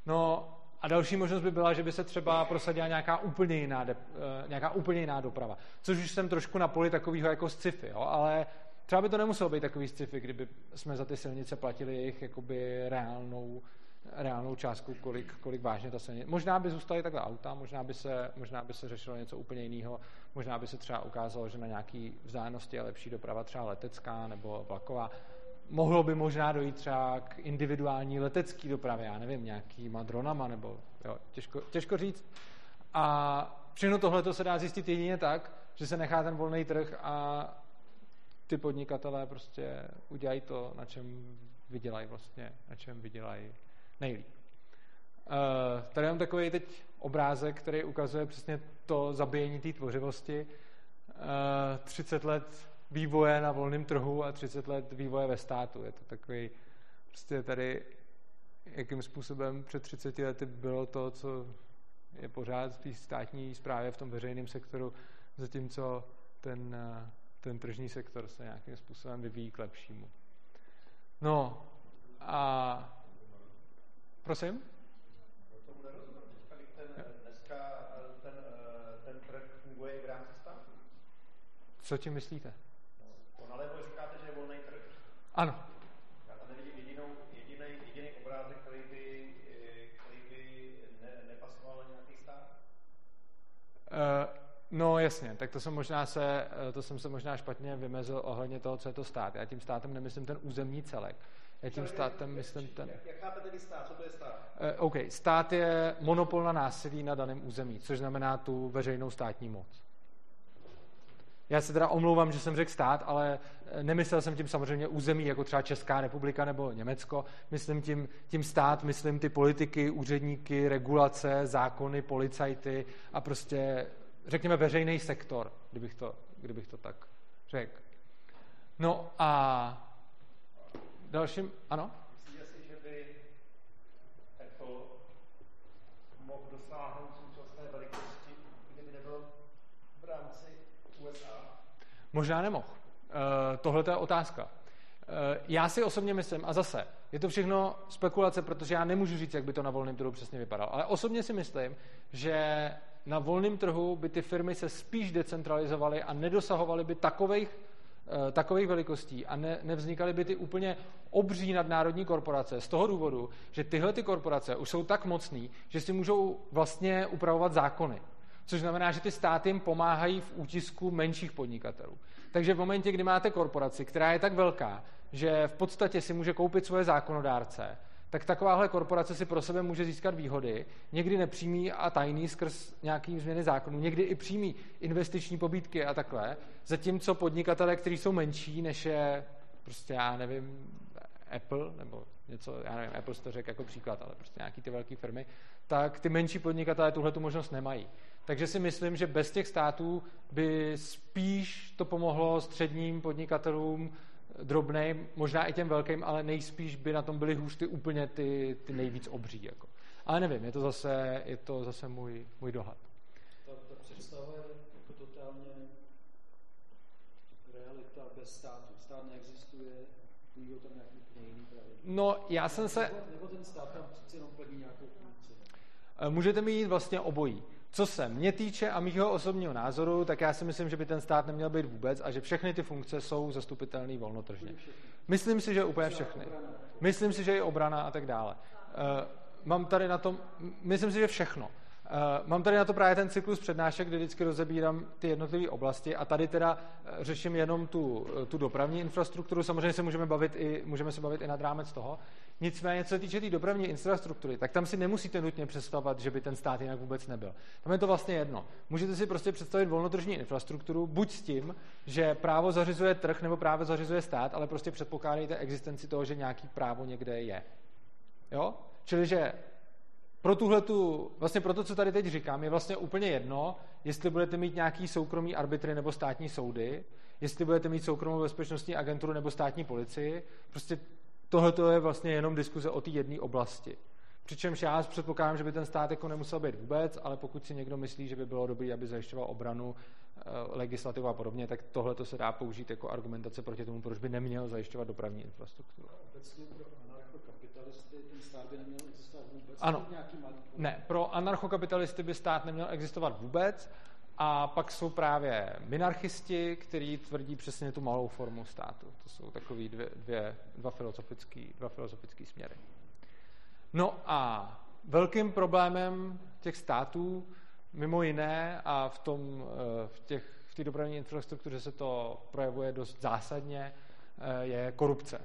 No a další možnost by byla, že by se třeba prosadila nějaká úplně jiná, de, uh, nějaká úplně jiná doprava. Což už jsem trošku na poli takového jako sci-fi, jo? ale třeba by to nemuselo být takový sci-fi, kdyby jsme za ty silnice platili jejich jakoby reálnou, reálnou částku, kolik, kolik vážně ta silnice. Možná by zůstaly takhle auta, možná by, se, možná by se řešilo něco úplně jiného, možná by se třeba ukázalo, že na nějaký vzdálenosti je lepší doprava třeba letecká nebo vlaková mohlo by možná dojít třeba k individuální letecké dopravě, já nevím, nějakýma dronama, nebo jo, těžko, těžko říct. A všechno tohle se dá zjistit jedině tak, že se nechá ten volný trh a ty podnikatelé prostě udělají to, na čem vydělají vlastně, na čem vydělají nejlíp. Uh, tady mám takový teď obrázek, který ukazuje přesně to zabíjení té tvořivosti. Uh, 30 let vývoje na volném trhu a 30 let vývoje ve státu. Je to takový, prostě tady, jakým způsobem před 30 lety bylo to, co je pořád v té státní správě, v tom veřejném sektoru, zatímco ten, ten tržní sektor se nějakým způsobem vyvíjí k lepšímu. No a prosím? Co tím myslíte?
Ano. Já tam nevidím jedinou, jediný, jediný obrázek, který by, který by ne, nepasoval na nějaký stát.
Uh, eh, no jasně, tak to jsem, možná se, eh, to jsem se možná špatně vymezil ohledně toho, co je to stát. Já tím státem nemyslím ten územní celek. Já tím státem myslím ten...
Jak chápete vy stát? Co to je stát?
Uh, OK, stát je monopol na násilí na daném území, což znamená tu veřejnou státní moc. Já se teda omlouvám, že jsem řekl stát, ale eh, nemyslel jsem tím samozřejmě území, jako třeba Česká republika nebo Německo. Myslím tím, tím stát, myslím ty politiky, úředníky, regulace, zákony, policajty a prostě, řekněme, veřejný sektor, kdybych to, kdybych to tak řekl. No a dalším, ano?
Myslíte si, že by Apple mohl dosáhnout současné velikosti, kdyby nebyl v rámci USA?
Možná nemohl. Uh, Tohle je otázka. Uh, já si osobně myslím, a zase, je to všechno spekulace, protože já nemůžu říct, jak by to na volném trhu přesně vypadalo. Ale osobně si myslím, že na volném trhu by ty firmy se spíš decentralizovaly a nedosahovaly by takových Eh, takových velikostí a ne, nevznikaly by ty úplně obří nadnárodní korporace z toho důvodu, že tyhle ty korporace už jsou tak mocný, že si můžou vlastně upravovat zákony. Což znamená, že ty státy jim pomáhají v útisku menších podnikatelů. Takže v momentě, kdy máte korporaci, která je tak velká, že v podstatě si může koupit svoje zákonodárce, tak takováhle korporace si pro sebe může získat výhody, někdy nepřímý a tajný skrz nějaký změny zákonů, někdy i přímý investiční pobídky a takhle, zatímco podnikatele, kteří jsou menší, než je prostě, já nevím, Apple, nebo něco, já nevím, Apple to řekl jako příklad, ale prostě nějaký ty velké firmy, tak ty menší podnikatelé tuhle tu možnost nemají. Takže si myslím, že bez těch států by spíš to pomohlo středním podnikatelům, drobným, možná i těm velkým, ale nejspíš by na tom byly hůř ty úplně ty, ty nejvíc obří. Jako. Ale nevím, je to zase, je to zase můj, můj dohad.
Ta, ta představa je jako totálně realita bez státu. Stát neexistuje,
No, já jsem se...
Nebo, nebo ten stát tam přeci jenom plní nějakou funkci.
Eh, můžete mít vlastně obojí. Co se mě týče a mýho osobního názoru, tak já si myslím, že by ten stát neměl být vůbec a že všechny ty funkce jsou zastupitelné volnotržně. Myslím si, že úplně všechny. Myslím si, že i obrana a tak dále. Uh, mám tady na tom, myslím si, že všechno. Uh, mám tady na to právě ten cyklus přednášek, kdy vždycky rozebírám ty jednotlivé oblasti a tady teda uh, řeším jenom tu, tu dopravní infrastrukturu. Samozřejmě se můžeme bavit i, můžeme se bavit i nad rámec toho. Nicméně, co se týče té tý dopravní infrastruktury, tak tam si nemusíte nutně představovat, že by ten stát jinak vůbec nebyl. Tam je to vlastně jedno. Můžete si prostě představit volnotržní infrastrukturu, buď s tím, že právo zařizuje trh nebo právo zařizuje stát, ale prostě předpokládejte existenci toho, že nějaký právo někde je. Jo? Čili, že pro tuhle tu, vlastně pro to, co tady teď říkám, je vlastně úplně jedno, jestli budete mít nějaký soukromý arbitry nebo státní soudy, jestli budete mít soukromou bezpečnostní agenturu nebo státní policii. Prostě tohle je vlastně jenom diskuze o té jedné oblasti. Přičemž já předpokládám, že by ten stát jako nemusel být vůbec, ale pokud si někdo myslí, že by bylo dobré, aby zajišťoval obranu, legislativu a podobně, tak tohle to se dá použít jako argumentace proti tomu, proč by neměl zajišťovat dopravní infrastrukturu.
Obecně pro anarchokapitalisty ten stát by neměl existovat vůbec?
Ano. Ne, pro anarchokapitalisty by stát neměl existovat vůbec a pak jsou právě minarchisti, kteří tvrdí přesně tu malou formu státu. To jsou takový dvě, dvě, dva, filozofický, dva filozofický směry. No a velkým problémem těch států, mimo jiné, a v, tom, eh, v, těch, v té dopravní infrastruktuře se to projevuje dost zásadně, eh, je korupce.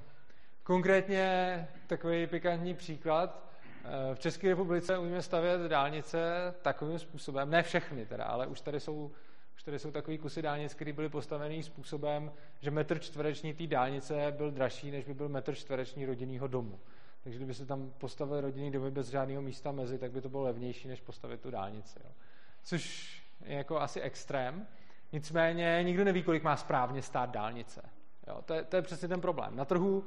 Konkrétně takový pikantní příklad, Eh, v České republice umíme stavět dálnice takovým způsobem, ne všechny teda, ale už tady jsou, už tady jsou takový kusy dálnic, které byly postavený způsobem, že metr čtvereční té dálnice byl dražší, než by byl metr čtvereční rodinného domu. Takže kdyby se tam postavili rodinný domy bez žádného místa mezi, tak by to bylo levnější, než postavit tu dálnici. Jo. Což je jako asi extrém. Nicméně nikdo neví, kolik má správně stát dálnice. Jo, to, je, to je přesně ten problém. Na trhu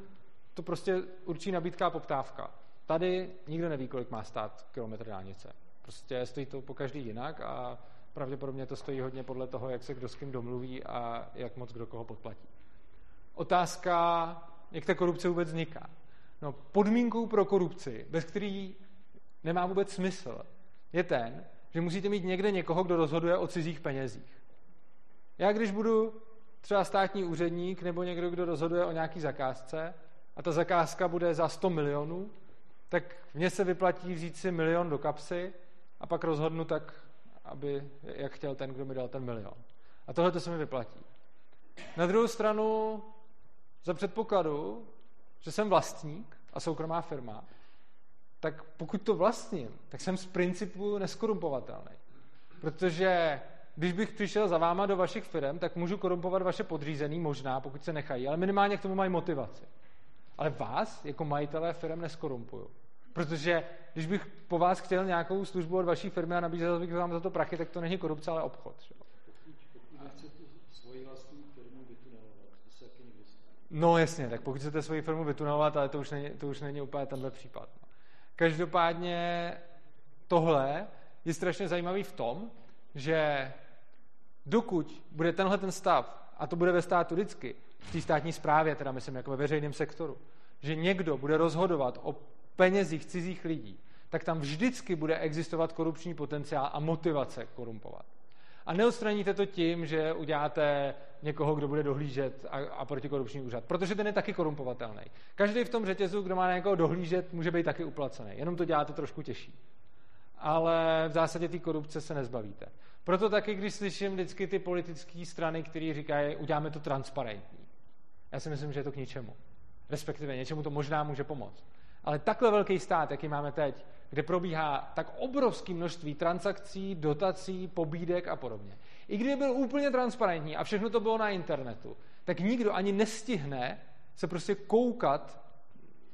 to prostě určí nabídka a poptávka. Tady nikdo neví, kolik má stát kilometr dálnice. Prostě stojí to po každý jinak a pravděpodobně to stojí hodně podle toho, jak se kdo s kým domluví a jak moc kdo koho podplatí. Otázka, jak ta korupce vůbec vzniká. No, podmínkou pro korupci, bez který nemá vůbec smysl, je ten, že musíte mít někde někoho, kdo rozhoduje o cizích penězích. Já když budu třeba státní úředník nebo někdo, kdo rozhoduje o nějaký zakázce a ta zakázka bude za 100 milionů, tak mně se vyplatí vzít si milion do kapsy a pak rozhodnu tak, aby, jak chtěl ten, kdo mi dal ten milion. A tohle to se mi vyplatí. Na druhou stranu, za předpokladu, že jsem vlastník a soukromá firma, tak pokud to vlastním, tak jsem z principu neskorumpovatelný. Protože když bych přišel za váma do vašich firm, tak můžu korumpovat vaše podřízený, možná, pokud se nechají, ale minimálně k tomu mají motivaci. Ale vás, jako majitelé firm, neskorumpuju. Protože když bych po vás chtěl nějakou službu od vaší firmy a nabízel bych vám za to prachy, tak to není korupce, ale obchod. Že? No jasně, tak pokud chcete svoji firmu vytunelovat, ale to už není, to už není úplně tenhle případ. No. Každopádně tohle je strašně zajímavý v tom, že dokud bude tenhle ten stav, a to bude ve státu vždycky, v té státní správě, teda myslím jako ve veřejném sektoru, že někdo bude rozhodovat o penězích cizích lidí, tak tam vždycky bude existovat korupční potenciál a motivace korumpovat. A neodstraníte to tím, že uděláte někoho, kdo bude dohlížet a, a protikorupční úřad, protože ten je taky korumpovatelný. Každý v tom řetězu, kdo má na někoho dohlížet, může být taky uplacený. Jenom to děláte trošku těžší. Ale v zásadě té korupce se nezbavíte. Proto taky, když slyším vždycky ty politické strany, které říkají, uděláme to transparentní. Já si myslím, že je to k ničemu. Respektive něčemu to možná může pomoct. Ale takhle velký stát, jaký máme teď, kde probíhá tak obrovské množství transakcí, dotací, pobídek a podobně. I kdyby byl úplně transparentní a všechno to bylo na internetu, tak nikdo ani nestihne se prostě koukat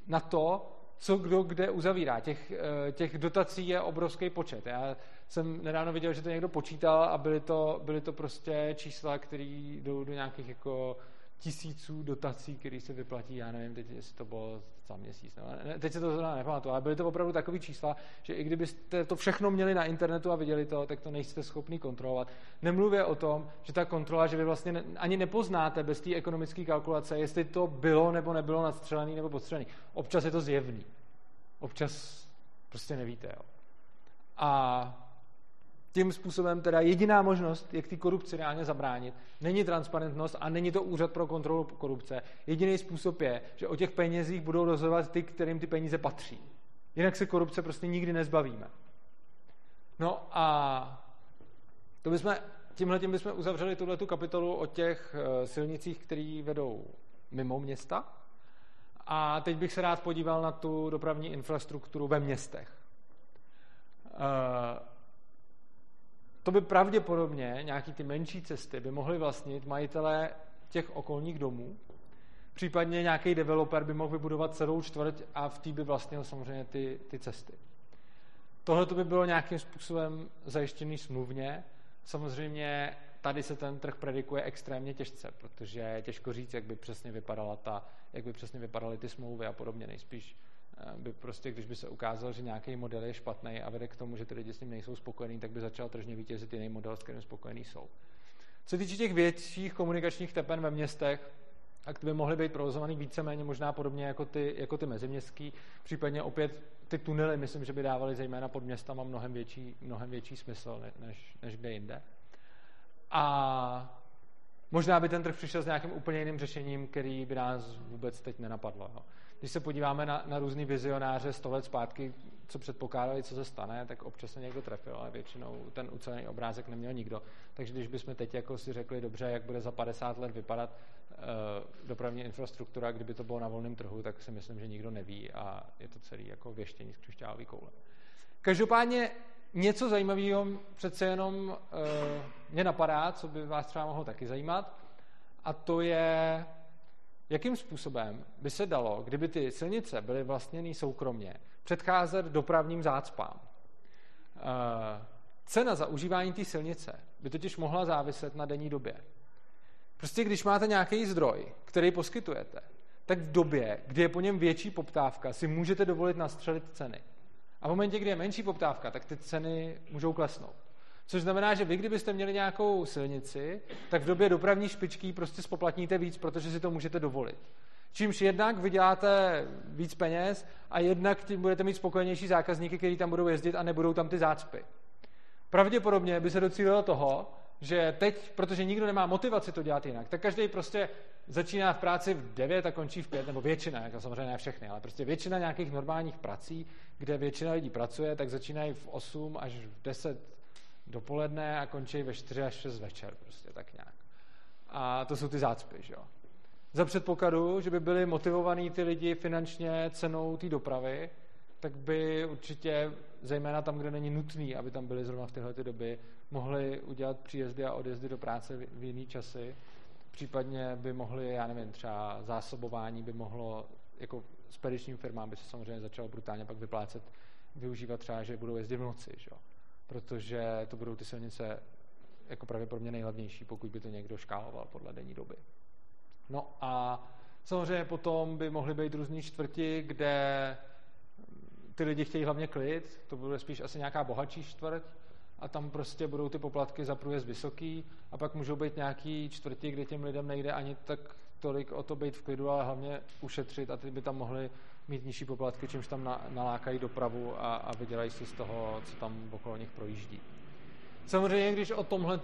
na to, co kdo kde uzavírá. Těch, eh, těch dotací je obrovský počet. Já jsem nedávno viděl, že to někdo počítal a byly to, byly to prostě čísla, které jdou do nějakých jako tisíců dotací, které se vyplatí, já nevím, teď jestli to bylo za měsíc, no, ne, teď se to zrovna nepamatuju, ale byly to opravdu takové čísla, že i kdybyste to všechno měli na internetu a viděli to, tak to nejste schopni kontrolovat. Nemluvě o tom, že ta kontrola, že vy vlastně ani nepoznáte bez té ekonomické kalkulace, jestli to bylo nebo nebylo nadstřelený nebo podstřelený. Občas je to zjevný. Občas prostě nevíte. Jo. A tím způsobem teda jediná možnost, jak ty korupci reálně zabránit, není transparentnost a není to úřad pro kontrolu korupce. Jediný způsob je, že o těch penězích budou rozhodovat ty, kterým ty peníze patří. Jinak se korupce prostě nikdy nezbavíme. No a to bychom, tímhle tím bychom uzavřeli tuhle tu kapitolu o těch eh, silnicích, které vedou mimo města. A teď bych se rád podíval na tu dopravní infrastrukturu ve městech. Uh, to by pravděpodobně nějaký ty menší cesty by mohli vlastnit majitelé těch okolních domů. Případně nějaký developer by mohl vybudovat celou čtvrť a v té by vlastnil samozřejmě ty, ty cesty. Tohle to by bylo nějakým způsobem zajištěný smluvně. Samozřejmě tady se ten trh predikuje extrémně těžce, protože je těžko říct, jak by přesně vypadala ta, jak by přesně vypadaly ty smlouvy a podobně. Nejspíš by prostě, když by se ukázalo, že nějaký model je špatný a vede k tomu, že ty lidi s ním nejsou spokojení, tak by začal tržně vítězit jiný model, s kterým spokojení jsou. Co se týče těch větších komunikačních tepen ve městech, tak by mohly být provozovaný víceméně možná podobně jako ty, jako ty meziměstský. Případně opět ty tunely, myslím, že by dávaly zejména pod městama mnohem větší, mnohem větší smysl než, než kde jinde. A možná by ten trh přišel s nějakým úplně jiným řešením, který by nás vůbec teď nenapadlo. Jo když se podíváme na, na různý vizionáře 100 let zpátky, co předpokládali, co se stane, tak občas se někdo trefil, ale většinou ten ucelený obrázek neměl nikdo. Takže když bychom teď jako si řekli, dobře, jak bude za 50 let vypadat uh, dopravní infrastruktura, kdyby to bylo na volném trhu, tak si myslím, že nikdo neví a je to celý jako věštění z křišťálový koule. Každopádně něco zajímavého přece jenom uh, mě napadá, co by vás třeba mohlo taky zajímat, a to je jakým způsobem by se dalo, kdyby ty silnice byly vlastněny soukromně, předcházet dopravním zácpám. Eh, cena za užívání té silnice by totiž mohla záviset na denní době. Prostě když máte nějaký zdroj, který poskytujete, tak v době, kdy je po něm větší poptávka, si můžete dovolit nastřelit ceny. A v momentě, kdy je menší poptávka, tak ty ceny můžou klesnout. Což znamená, že vy, kdybyste měli nějakou silnici, tak v době dopravní špičky prostě spoplatníte víc, protože si to můžete dovolit. Čímž jednak vyděláte víc peněz a jednak tím budete mít spokojenější zákazníky, kteří tam budou jezdit a nebudou tam ty zácpy. Pravděpodobně by se docílilo toho, že teď, protože nikdo nemá motivaci to dělat jinak, tak každý prostě začíná v práci v 9 a končí v 5, nebo většina, jako samozřejmě ne všechny, ale prostě většina nějakých normálních prací, kde většina lidí pracuje, tak začínají v 8 až v 10 dopoledne a končí ve 4 až 6 večer, prostě tak nějak. A to jsou ty zácpy, že jo. Za předpokladu, že by byli motivovaní ty lidi finančně cenou té dopravy, tak by určitě, zejména tam, kde není nutný, aby tam byli zrovna v téhle doby, mohli udělat příjezdy a odjezdy do práce v jiný časy. Případně by mohli, já nevím, třeba zásobování by mohlo, jako spedičním firmám by se samozřejmě začalo brutálně pak vyplácet, využívat třeba, že budou jezdit v noci, že? Protože to budou ty silnice jako pravděpodobně nejlevnější, pokud by to někdo škáloval podle denní doby. No a samozřejmě potom by mohly být různé čtvrti, kde ty lidi chtějí hlavně klid, to bude spíš asi nějaká bohatší čtvrť a tam prostě budou ty poplatky za průjezd vysoký a pak můžou být nějaký čtvrti, kde těm lidem nejde ani tak tolik o to být v klidu, ale hlavně ušetřit a ty by tam mohli mít nižší poplatky, čímž tam nalákají dopravu a, a vydělají si z toho, co tam okolo nich projíždí. Samozřejmě, když o tomhle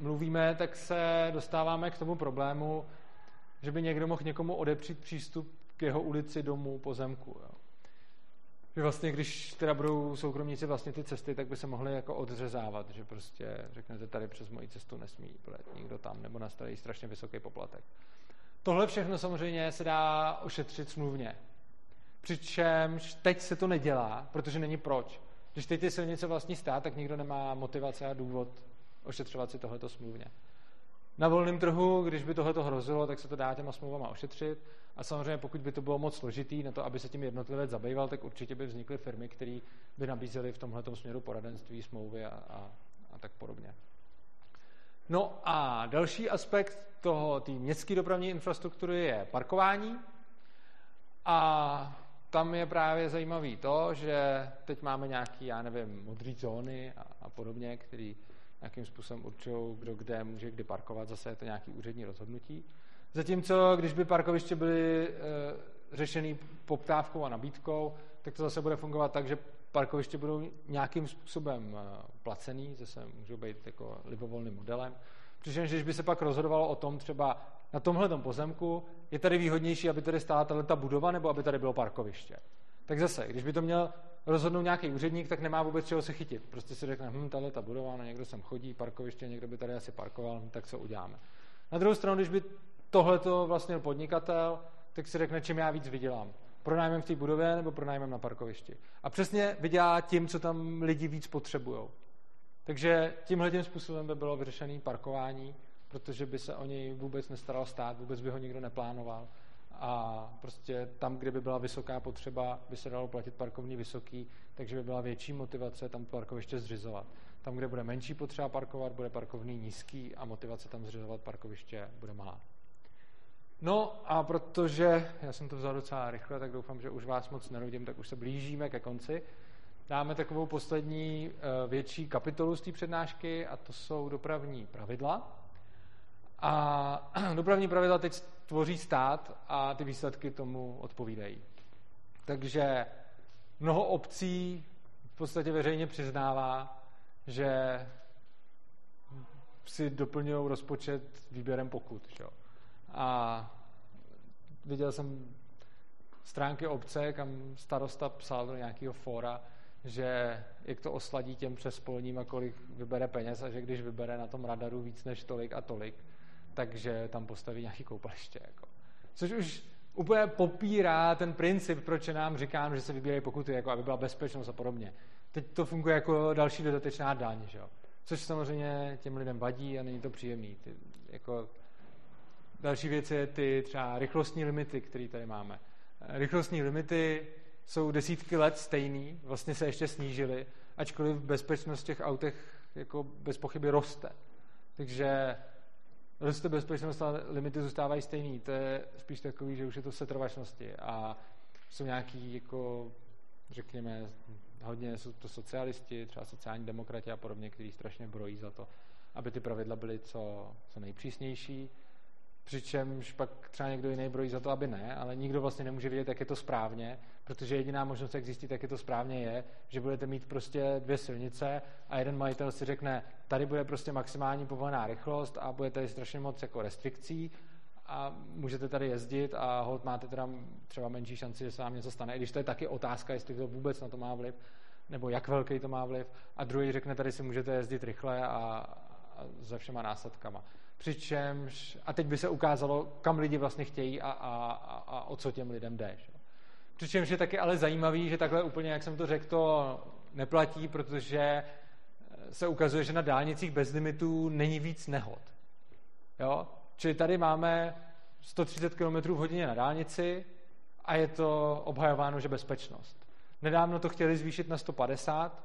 mluvíme, tak se dostáváme k tomu problému, že by někdo mohl někomu odepřít přístup k jeho ulici, domu, pozemku. Jo. Že vlastně, když teda budou soukromníci vlastně ty cesty, tak by se mohli jako odřezávat, že prostě řeknete, tady přes moji cestu nesmí projet nikdo tam, nebo nastaví strašně vysoký poplatek. Tohle všechno samozřejmě se dá ošetřit smluvně. Přičemž teď se to nedělá, protože není proč. Když teď ty silnice vlastní stát, tak nikdo nemá motivace a důvod ošetřovat si tohleto smluvně. Na volném trhu, když by tohle hrozilo, tak se to dá těma smlouvama ošetřit. A samozřejmě, pokud by to bylo moc složitý na to, aby se tím jednotlivec zabýval, tak určitě by vznikly firmy, které by nabízely v tomhle směru poradenství, smlouvy a, a, a tak podobně. No a další aspekt toho, té městské dopravní infrastruktury je parkování. A tam je právě zajímavý to, že teď máme nějaký, já nevím, modré zóny a, a podobně, který nějakým způsobem určují, kdo kde může kdy parkovat, zase je to nějaký úřední rozhodnutí. Zatímco, když by parkoviště byly e, řešený poptávkou a nabídkou, tak to zase bude fungovat tak, že parkoviště budou nějakým způsobem e, placený, zase můžou být jako libovolným modelem. Přičemž, když by se pak rozhodovalo o tom třeba na tomhle pozemku, je tady výhodnější, aby tady stála ta budova, nebo aby tady bylo parkoviště. Tak zase, když by to měl rozhodnout nějaký úředník, tak nemá vůbec čeho se chytit. Prostě si řekne, hm, tahle ta budova, no někdo sem chodí, parkoviště, někdo by tady asi parkoval, hm, tak co uděláme. Na druhou stranu, když by tohle to vlastně podnikatel, tak si řekne, čím já víc vydělám. Pronájmem v té budově nebo pronájmem na parkovišti. A přesně vydělá tím, co tam lidi víc potřebují. Takže tímhle tím způsobem by bylo vyřešené parkování, protože by se o něj vůbec nestaral stát, vůbec by ho nikdo neplánoval. A prostě tam, kde by byla vysoká potřeba, by se dalo platit parkovní vysoký, takže by byla větší motivace tam parkoviště zřizovat. Tam, kde bude menší potřeba parkovat, bude parkovný nízký a motivace tam zřizovat parkoviště bude malá. No a protože já jsem to vzal docela rychle, tak doufám, že už vás moc nenudím, tak už se blížíme ke konci. Dáme takovou poslední eh, větší kapitolu z té přednášky a to jsou dopravní pravidla. A dopravní pravidla teď tvoří stát a ty výsledky tomu odpovídají. Takže mnoho obcí v podstatě veřejně přiznává, že si doplňují rozpočet výběrem pokut. Že? A viděl jsem stránky obce, kam starosta psal do nějakého fóra, že jak to osladí těm přespolním a kolik vybere peněz a že když vybere na tom radaru víc než tolik a tolik, takže tam postaví nějaký koupaliště. Jako. Což už úplně popírá ten princip, proč nám říkáno, že se vybírají pokuty, jako aby byla bezpečnost a podobně. Teď to funguje jako další dodatečná daň, že jo? což samozřejmě těm lidem vadí a není to příjemný. Ty, jako, další věc je ty třeba rychlostní limity, které tady máme. Rychlostní limity jsou desítky let stejný, vlastně se ještě snížily, ačkoliv bezpečnost těch autech jako bez pochyby roste. Takže roste bezpečnost, ale limity zůstávají stejný. To je spíš takový, že už je to setrvačnosti a jsou nějaký, jako, řekněme, hodně jsou to socialisti, třeba sociální demokrati a podobně, kteří strašně brojí za to, aby ty pravidla byly co, co nejpřísnější Přičemž pak třeba někdo jiný brojí za to, aby ne, ale nikdo vlastně nemůže vědět, jak je to správně, protože jediná možnost, jak zjistit, jak je to správně, je, že budete mít prostě dvě silnice a jeden majitel si řekne, tady bude prostě maximální povolená rychlost a bude tady strašně moc jako restrikcí a můžete tady jezdit a hold máte teda třeba menší šanci, že se vám něco stane, i když to je taky otázka, jestli to vůbec na to má vliv. nebo jak velký to má vliv, a druhý řekne, tady si můžete jezdit rychle a, a se všema následkama. Přičemž, a teď by se ukázalo, kam lidi vlastně chtějí a, a, a, a o co těm lidem jde. Že? Přičemž je taky ale zajímavý, že takhle úplně, jak jsem to řekl, to neplatí, protože se ukazuje, že na dálnicích bez limitů není víc nehod. Jo? Čili tady máme 130 km v hodině na dálnici a je to obhajováno, že bezpečnost. Nedávno to chtěli zvýšit na 150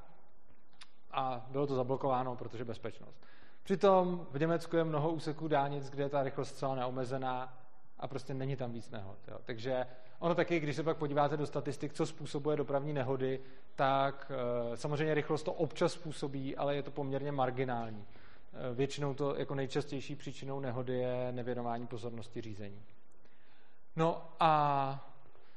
a bylo to zablokováno, protože bezpečnost. Přitom v Německu je mnoho úseků dálnic, kde je ta rychlost celá neomezená a prostě není tam víc nehod. Jo. Takže ono taky, když se pak podíváte do statistik, co způsobuje dopravní nehody, tak e, samozřejmě rychlost to občas způsobí, ale je to poměrně marginální. E, většinou to jako nejčastější příčinou nehody je nevěnování pozornosti řízení. No a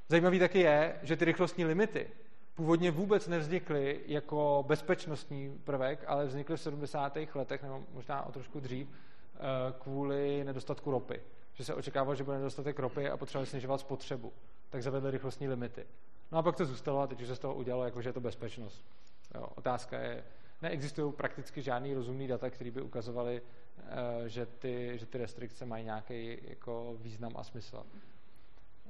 zajímavý taky je, že ty rychlostní limity původně vůbec nevznikly jako bezpečnostní prvek, ale vznikly v 70. letech, nebo možná o trošku dřív, eh, kvůli nedostatku ropy. Že se očekávalo, že bude nedostatek ropy a potřebovali snižovat spotřebu. Tak zavedli rychlostní limity. No a pak to zůstalo a teď už se z toho udělalo, jako že je to bezpečnost. Jo, otázka je, neexistují prakticky žádný rozumný data, které by ukazovaly, eh, že ty, že ty restrikce mají nějaký jako význam a smysl.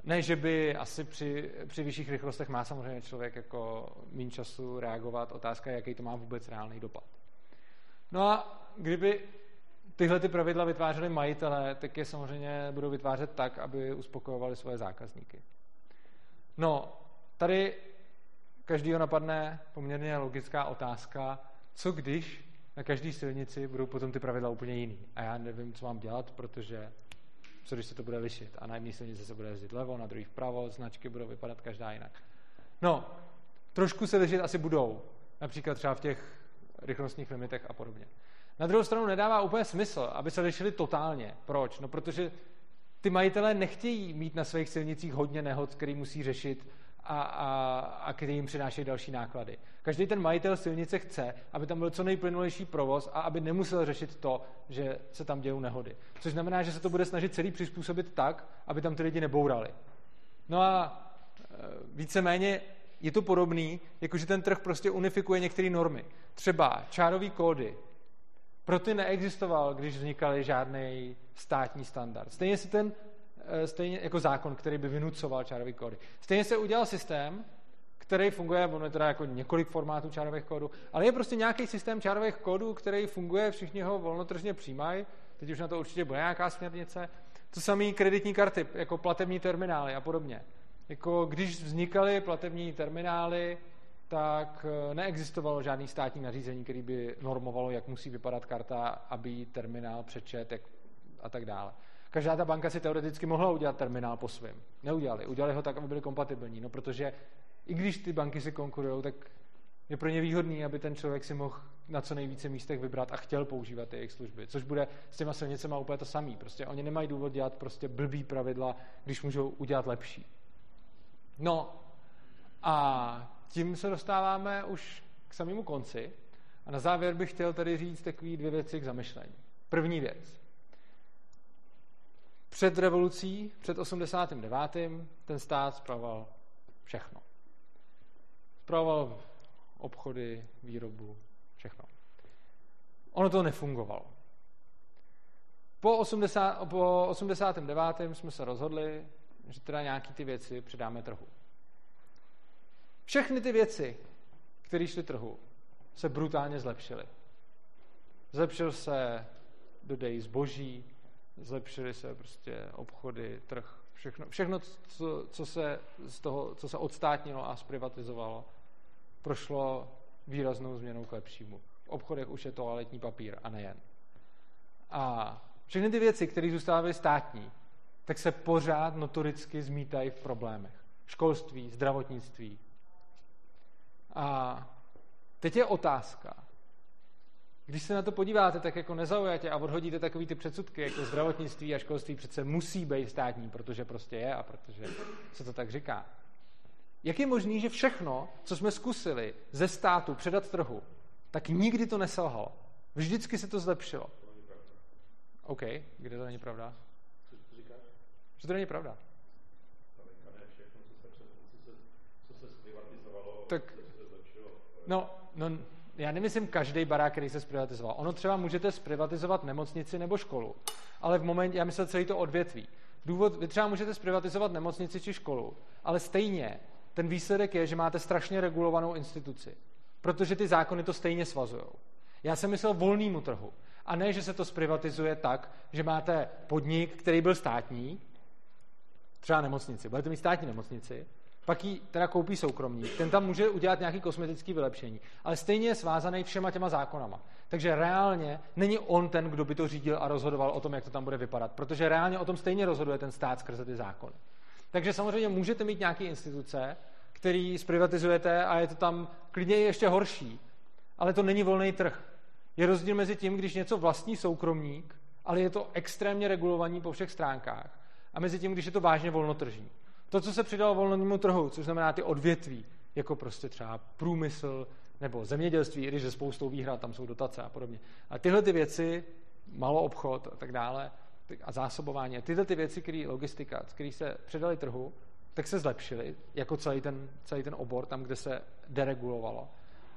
Ne, že by asi při, při vyšších rychlostech má samozřejmě člověk jako méně času reagovat. Otázka je, jaký to má vůbec reálný dopad. No a kdyby tyhle ty pravidla vytvářely majitelé, tak je samozřejmě budou vytvářet tak, aby uspokojovali svoje zákazníky. No, tady každýho napadne poměrně logická otázka, co když na každé silnici budou potom ty pravidla úplně jiný. A já nevím, co mám dělat, protože co když se to bude lišit. A na jedné silnici se bude jezdit levo, na druhý vpravo, značky budou vypadat každá jinak. No, trošku se lišit asi budou. Například třeba v těch rychlostních limitech a podobně. Na druhou stranu nedává úplně smysl, aby se lišili totálně. Proč? No, protože ty majitelé nechtějí mít na svých silnicích hodně nehod, který musí řešit a, a, a který jim přinášejí další náklady. Každý ten majitel silnice chce, aby tam byl co nejplynulejší provoz a aby nemusel řešit to, že se tam dějou nehody. Což znamená, že se to bude snažit celý přizpůsobit tak, aby tam ty lidi nebourali. No a e, víceméně je to podobný, jakože ten trh prostě unifikuje některé normy. Třeba čárový kódy. Pro ty neexistoval, když vznikaly žádný státní standard. Stejně si ten Eh, stejně jako zákon, který by vynucoval čárový kódy. Stejně se udělal systém, který funguje, ono je teda jako několik formátů čárových kódů, ale je prostě nějaký systém čárových kódů, který funguje, všichni ho volnotržně přijímají, teď už na to určitě bude nějaká směrnice. To samé kreditní karty, jako platební terminály a podobně. Jako když vznikaly platební terminály, tak eh, neexistovalo žádný státní nařízení, který by normovalo, jak musí vypadat karta, aby terminál přečet jak a tak dále. Každá ta banka si teoreticky mohla udělat terminál po svém. Neudělali. Udělali ho tak, aby byli kompatibilní. No protože i když ty banky si konkurují, tak je pro ně výhodný, aby ten člověk si mohl na co nejvíce místech vybrat a chtěl používat ty jejich služby. Což bude s těma silnicema úplně to samý. Prostě oni nemají důvod dělat prostě blbý pravidla, když můžou udělat lepší. No a tím se dostáváme už k samému konci. A na závěr bych chtěl tady říct takové dvě věci k zamyšlení. První věc. Před revolucí, před 89. ten stát spravoval všechno. Spravoval obchody, výrobu, všechno. Ono to nefungovalo. Po, 80, po 89. jsme se rozhodli, že teda nějaký ty věci předáme trhu. Všechny ty věci, které šly trhu, se brutálně zlepšily. Zlepšil se dodej zboží, zlepšily se prostě obchody, trh, všechno, všechno co, co, se z toho, co se odstátnilo a zprivatizovalo, prošlo výraznou změnou k lepšímu. V obchodech už je toaletní papír a nejen. A všechny ty věci, které zůstávají státní, tak se pořád notoricky zmítají v problémech. Školství, zdravotnictví. A teď je otázka, když se na to podíváte tak jako nezaujatě a odhodíte takový ty předsudky, jako zdravotnictví a školství přece musí být státní, protože prostě je a protože se to tak říká. Jak je možné, že všechno, co jsme zkusili ze státu předat trhu, tak nikdy to neselhalo. Vždycky se to zlepšilo. OK, kde to není pravda? Že to není pravda. Tak No, no, já nemyslím každý barák, který se zprivatizoval. Ono třeba můžete zprivatizovat nemocnici nebo školu, ale v momentě, já myslím celý to odvětví. Důvod, vy třeba můžete zprivatizovat nemocnici či školu, ale stejně ten výsledek je, že máte strašně regulovanou instituci, protože ty zákony to stejně svazují. Já jsem myslel volnému trhu. A ne, že se to zprivatizuje tak, že máte podnik, který byl státní, třeba nemocnici, budete mít státní nemocnici, pak ji teda koupí soukromník, ten tam může udělat nějaký kosmetický vylepšení, ale stejně je svázaný všema těma zákonama. Takže reálně není on ten, kdo by to řídil a rozhodoval o tom, jak to tam bude vypadat, protože reálně o tom stejně rozhoduje ten stát skrze ty zákony. Takže samozřejmě můžete mít nějaké instituce, který zprivatizujete a je to tam klidně ještě horší, ale to není volný trh. Je rozdíl mezi tím, když něco vlastní soukromník, ale je to extrémně regulovaný po všech stránkách, a mezi tím, když je to vážně volnotržní. To, co se přidalo volnému trhu, což znamená ty odvětví, jako prostě třeba průmysl nebo zemědělství, i když je spoustou výhrad, tam jsou dotace a podobně. A tyhle ty věci, malou obchod a tak dále, a zásobování, a tyhle ty věci, které logistika, které se předali trhu, tak se zlepšily, jako celý ten, celý ten obor, tam, kde se deregulovalo.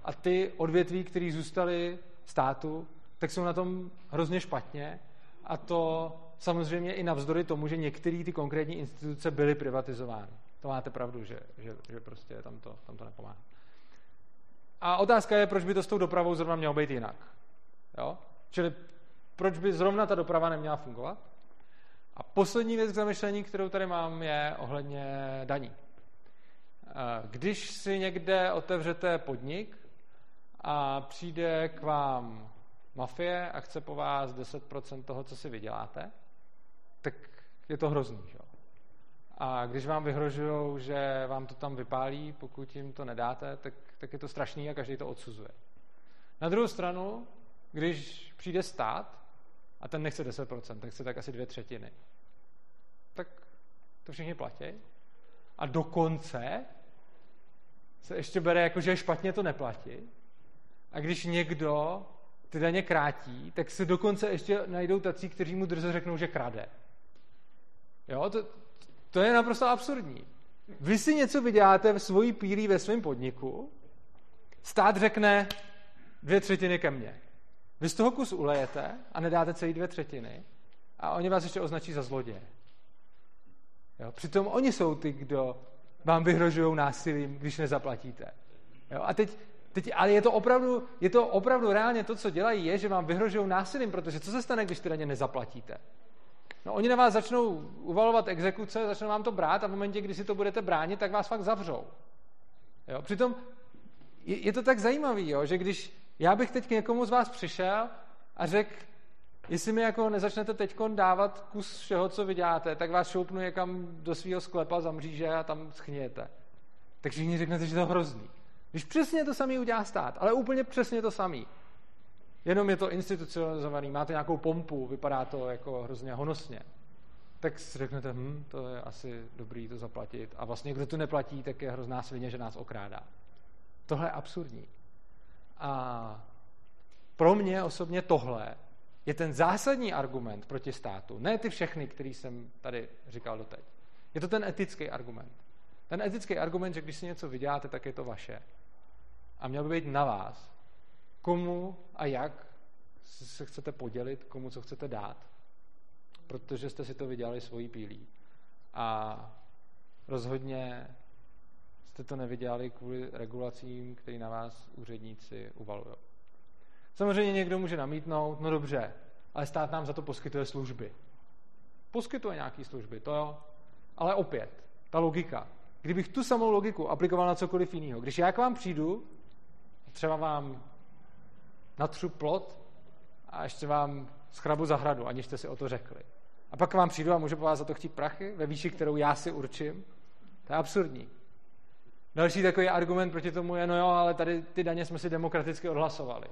A ty odvětví, které zůstaly státu, tak jsou na tom hrozně špatně a to samozřejmě i navzdory tomu, že některé ty konkrétní instituce byly privatizovány. To máte pravdu, že, že, že prostě tam to, tam to nepomáhá. A otázka je, proč by to s tou dopravou zrovna mělo být jinak. Jo? Čili proč by zrovna ta doprava neměla fungovat? A poslední věc k zamyšlení, kterou tady mám, je ohledně daní. Když si někde otevřete podnik a přijde k vám mafie a chce po vás 10% toho, co si vyděláte, tak je to hrozný. Že? A když vám vyhrožují, že vám to tam vypálí, pokud jim to nedáte, tak, tak je to strašný a každý to odsuzuje. Na druhou stranu, když přijde stát a ten nechce 10%, tak chce tak asi dvě třetiny, tak to všichni platí. A dokonce se ještě bere jako, že špatně to neplatí. A když někdo ty daně krátí, tak se dokonce ještě najdou tací, kteří mu drze řeknou, že krade. Jo, to, to je naprosto absurdní. Vy si něco vyděláte v svojí pílí ve svém podniku, stát řekne dvě třetiny ke mně. Vy z toho kus ulejete a nedáte celý dvě třetiny a oni vás ještě označí za zloděje. Jo? Přitom oni jsou ty, kdo vám vyhrožují násilím, když nezaplatíte. Jo? A teď, teď, ale je to, opravdu, je to opravdu reálně to, co dělají, je, že vám vyhrožují násilím, protože co se stane, když ty daně nezaplatíte? No oni na vás začnou uvalovat exekuce, začnou vám to brát a v momentě, kdy si to budete bránit, tak vás fakt zavřou. Jo? Přitom je, je to tak zajímavý, jo? že když já bych teď k někomu z vás přišel a řekl, jestli mi jako nezačnete teď dávat kus všeho, co vy děláte, tak vás šoupnu někam do svého sklepa za mříže a tam schnějete. Tak všichni řeknete, že to je hrozný. Když přesně to samý udělá stát, ale úplně přesně to samý. Jenom je to institucionalizovaný, máte nějakou pompu, vypadá to jako hrozně honosně. Tak si řeknete, hm, to je asi dobrý to zaplatit. A vlastně, kdo to neplatí, tak je hrozná svině, že nás okrádá. Tohle je absurdní. A pro mě osobně tohle je ten zásadní argument proti státu. Ne ty všechny, který jsem tady říkal doteď. Je to ten etický argument. Ten etický argument, že když si něco vyděláte, tak je to vaše. A měl by být na vás, komu a jak se chcete podělit, komu co chcete dát. Protože jste si to vydělali svojí pílí. A rozhodně jste to nevydělali kvůli regulacím, které na vás úředníci uvalují. Samozřejmě někdo může namítnout, no dobře, ale stát nám za to poskytuje služby. Poskytuje nějaké služby, to jo. Ale opět, ta logika. Kdybych tu samou logiku aplikoval na cokoliv jiného, když já k vám přijdu, třeba vám natřu plot a ještě vám schrabu zahradu, aniž jste si o to řekli. A pak vám přijdu a můžu po vás za to chtít prachy ve výši, kterou já si určím. To je absurdní. Další takový argument proti tomu je, no jo, ale tady ty daně jsme si demokraticky odhlasovali.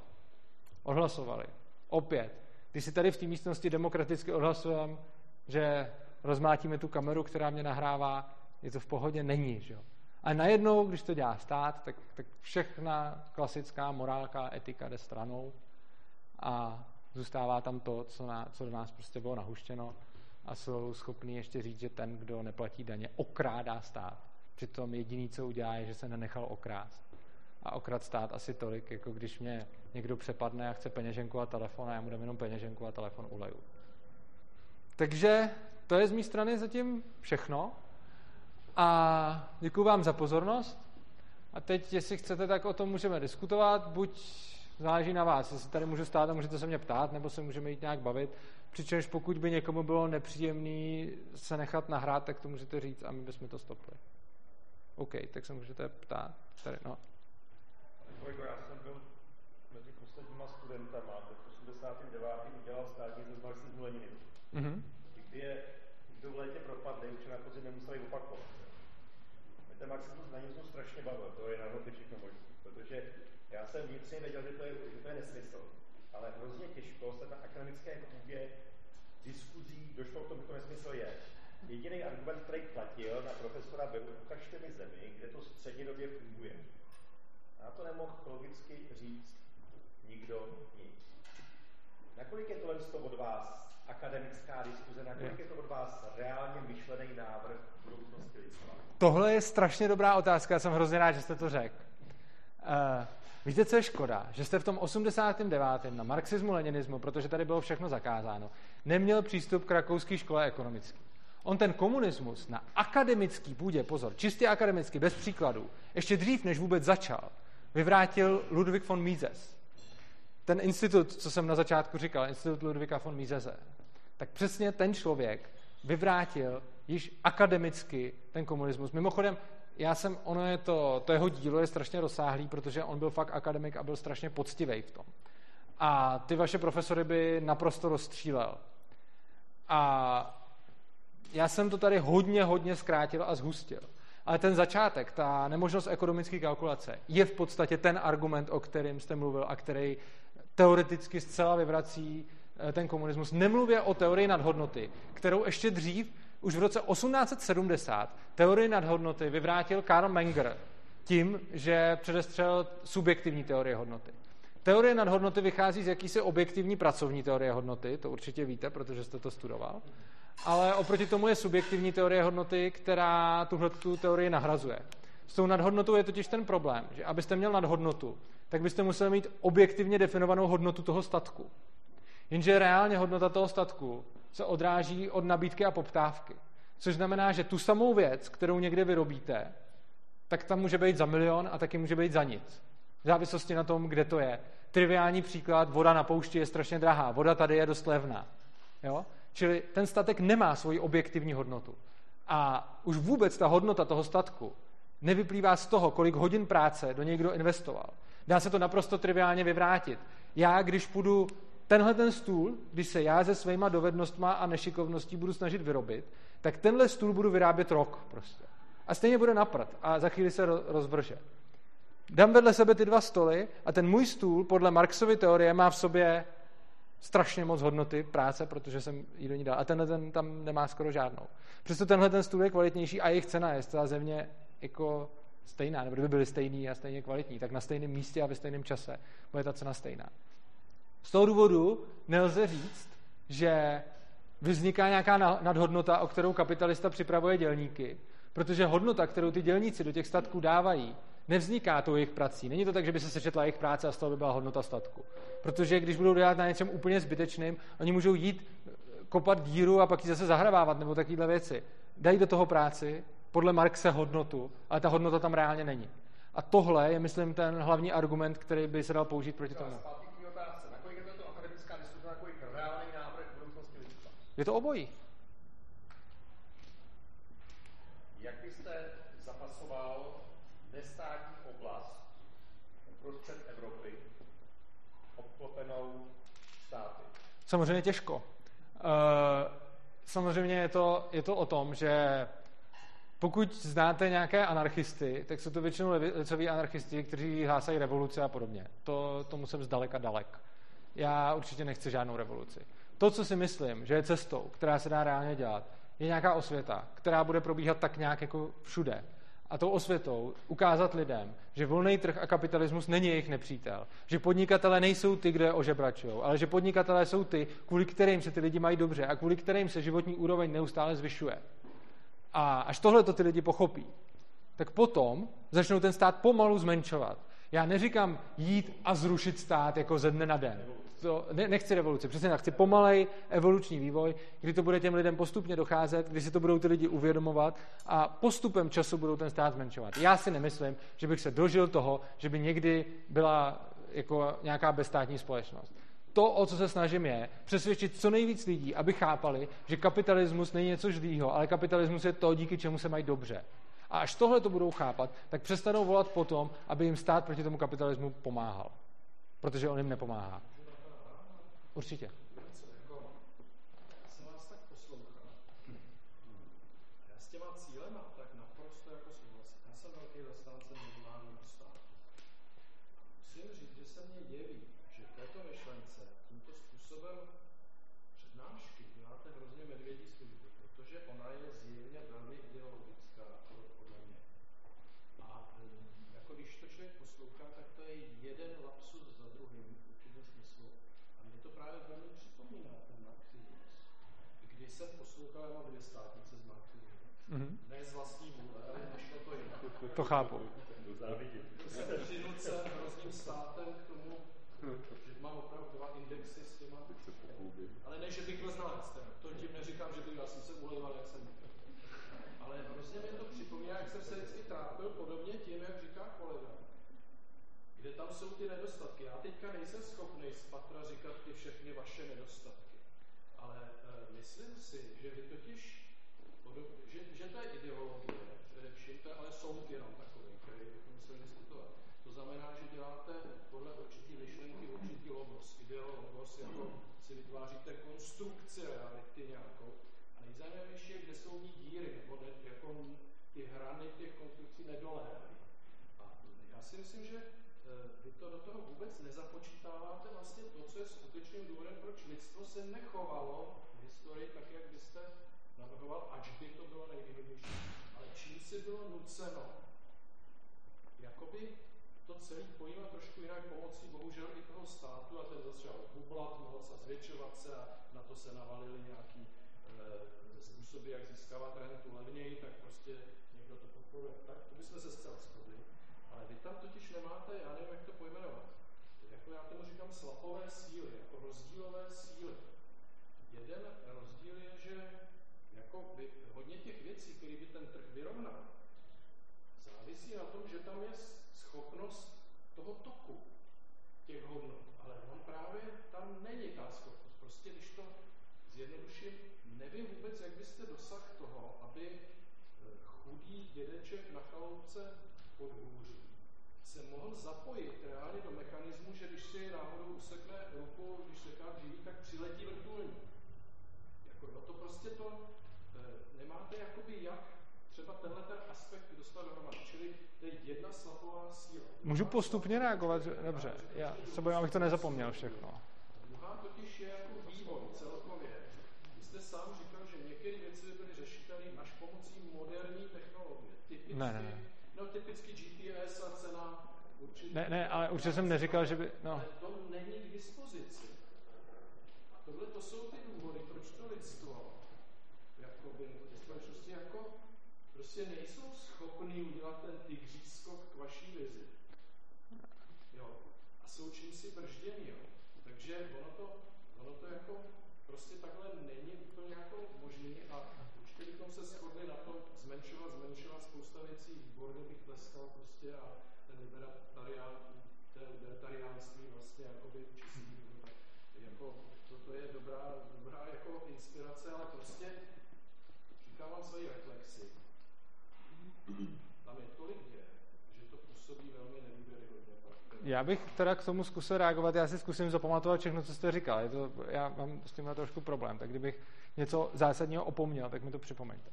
Odhlasovali. Opět. Když si tady v té místnosti demokraticky odhlasujeme, že rozmátíme tu kameru, která mě nahrává, je to v pohodě? Není, že jo? A najednou, když to dělá stát, tak, tak všechna klasická morálka, etika jde stranou a zůstává tam to, co, na, co do nás prostě bylo nahuštěno a jsou schopní ještě říct, že ten, kdo neplatí daně, okrádá stát. Přitom jediný, co udělá, je, že se nenechal okrást. a okrat stát asi tolik, jako když mě někdo přepadne a chce peněženku a telefon a já mu dám jenom peněženku a telefon uleju. Takže to je z mé strany zatím všechno. A děkuji vám za pozornost. A teď, jestli chcete, tak o tom můžeme diskutovat. Buď záleží na vás, jestli tady můžu stát a můžete se mě ptát, nebo se můžeme jít nějak bavit. Přičemž pokud by někomu bylo nepříjemný se nechat nahrát, tak to můžete říct a my bychom to stopli. OK, tak se můžete ptát. Tady, no.
Kolego, já jsem byl mezi posledníma studentama, v 89. udělal státní. Mm-hmm. Kdy je, kdo v létě propadli, už na podzim nemuseli opakovat. Mě ten marxismus leninismus strašně bavil, to je na všechno možné, protože vnitřně věděl, že to je, že to je nesmysl ale hrozně těžko se na akademické půdě diskuzí došlo k tomu, že to nesmysl je. Jediný argument, který platil na profesora byl, ukažte mi zemi, kde to střednědobě funguje. A to nemohl logicky říct nikdo nic. Nakolik je tohle od vás akademická diskuze, nakolik je to od vás reálně myšlený návrh budoucnosti lidstva?
Tohle je strašně dobrá otázka, já jsem hrozně rád, že jste to řekl. Uh, Víte, co je škoda? Že jste v tom 89. na marxismu, leninismu, protože tady bylo všechno zakázáno, neměl přístup k rakouské škole ekonomické. On ten komunismus na akademický půdě, pozor, čistě akademicky, bez příkladů, ještě dřív, než vůbec začal, vyvrátil Ludwig von Mises. Ten institut, co jsem na začátku říkal, institut Ludwika von Misese, tak přesně ten člověk vyvrátil již akademicky ten komunismus. Mimochodem, já jsem, ono je to, to jeho dílo je strašně rozsáhlý, protože on byl fakt akademik a byl strašně poctivý v tom. A ty vaše profesory by naprosto rozstřílel. A já jsem to tady hodně, hodně zkrátil a zhustil. Ale ten začátek, ta nemožnost ekonomické kalkulace, je v podstatě ten argument, o kterém jste mluvil a který teoreticky zcela vyvrací eh, ten komunismus. Nemluvě o teorii nadhodnoty, kterou ještě dřív už v roce 1870 teorii nadhodnoty vyvrátil Karl Menger tím, že předestřel subjektivní teorie hodnoty. Teorie nadhodnoty vychází z jakýsi objektivní pracovní teorie hodnoty, to určitě víte, protože jste to studoval, ale oproti tomu je subjektivní teorie hodnoty, která tuhle tu teorii nahrazuje. S tou nadhodnotou je totiž ten problém, že abyste měl nadhodnotu, tak byste museli mít objektivně definovanou hodnotu toho statku. Jenže reálně hodnota toho statku se odráží od nabídky a poptávky. Což znamená, že tu samou věc, kterou někde vyrobíte, tak tam může být za milion a taky může být za nic. V závislosti na tom, kde to je. Triviální příklad, voda na poušti je strašně drahá, voda tady je dost levná. Jo? Čili ten statek nemá svoji objektivní hodnotu. A už vůbec ta hodnota toho statku nevyplývá z toho, kolik hodin práce do něj kdo investoval. Dá se to naprosto triviálně vyvrátit. Já, když půjdu tenhle ten stůl, když se já se svýma dovednostma a nešikovností budu snažit vyrobit, tak tenhle stůl budu vyrábět rok prostě. A stejně bude naprat a za chvíli se rozvrže. Dám vedle sebe ty dva stoly a ten můj stůl podle Marxovy teorie má v sobě strašně moc hodnoty práce, protože jsem jí do ní dal. A tenhle ten tam nemá skoro žádnou. Přesto tenhle ten stůl je kvalitnější a jejich cena je zcela země jako stejná, nebo kdyby byly stejný a stejně kvalitní, tak na stejném místě a ve stejném čase bude ta cena stejná. Z toho důvodu nelze říct, že vzniká nějaká nadhodnota, o kterou kapitalista připravuje dělníky, protože hodnota, kterou ty dělníci do těch statků dávají, nevzniká tou jejich prací. Není to tak, že by se sečetla jejich práce a z toho by byla hodnota statku. Protože když budou dělat na něčem úplně zbytečným, oni můžou jít kopat díru a pak ji zase zahravávat nebo takovéhle věci. Dají do toho práci, podle Marxe hodnotu, ale ta hodnota tam reálně není. A tohle je, myslím, ten hlavní argument, který by se dal použít proti tomu. Je to obojí.
Jak byste zapasoval nestátní oblast uprostřed Evropy obklopenou státy?
Samozřejmě těžko. Uh, samozřejmě je to, je to o tom, že pokud znáte nějaké anarchisty, tak jsou to většinou levicoví anarchisti, kteří hlásají revoluce a podobně. To, tomu jsem zdaleka dalek. Já určitě nechci žádnou revoluci. To, co si myslím, že je cestou, která se dá reálně dělat, je nějaká osvěta, která bude probíhat tak nějak jako všude. A tou osvětou ukázat lidem, že volný trh a kapitalismus není jejich nepřítel. Že podnikatele nejsou ty, kde ožebračují, ale že podnikatelé jsou ty, kvůli kterým se ty lidi mají dobře a kvůli kterým se životní úroveň neustále zvyšuje. A až tohle to ty lidi pochopí, tak potom začnou ten stát pomalu zmenšovat. Já neříkám jít a zrušit stát jako ze dne na den. To, ne, nechci revoluci, přesně tak. Chci pomalej evoluční vývoj, kdy to bude těm lidem postupně docházet, kdy si to budou ty lidi uvědomovat a postupem času budou ten stát zmenšovat. Já si nemyslím, že bych se dožil toho, že by někdy byla jako nějaká bezstátní společnost. To, o co se snažím, je přesvědčit co nejvíc lidí, aby chápali, že kapitalismus není něco zlýho, ale kapitalismus je to, díky čemu se mají dobře. A až tohle to budou chápat, tak přestanou volat potom, aby jim stát proti tomu kapitalismu pomáhal. Protože on jim nepomáhá. Өршиж яах. Chápu. Postupně reagovat? Dobře, já se bojím, abych to nezapomněl všechno.
Totiž je jako vývoj celkově. Vy jste sám říkal, že některé věci by byly řešitelné až pomocí moderní technologie. Typicky,
ne, ne, ne.
No typicky GPS a cena určitě.
Ne, ne, ale určitě jsem neříkal, že by... No.
Ale to není k dispozici. A tohle to jsou ty důvody, proč to lidstvo jakoby, ty společnosti jako prostě nejsou schopný udělat ten tygří skok k vaší vizi. Jo. A jsou čím si brždění, jo. Takže ono to, ono to jako prostě takhle není úplně jako možný a určitě bychom se shodli na tom zmenšovat, zmenšovat spousta věcí, výborně bych tleskal prostě a ten libertarián, libertariánství vlastně jakoby čistý, jako to, to je dobrá, dobrá jako inspirace, ale prostě říkám vám svoji reflexi. Tam je tolik děr, že to působí velmi nedůvěryhodně.
Já bych teda k tomu zkusil reagovat, já si zkusím zapamatovat všechno, co jste říkal. Je to, já mám s tím trošku problém, tak kdybych něco zásadního opomněl, tak mi to připomeňte.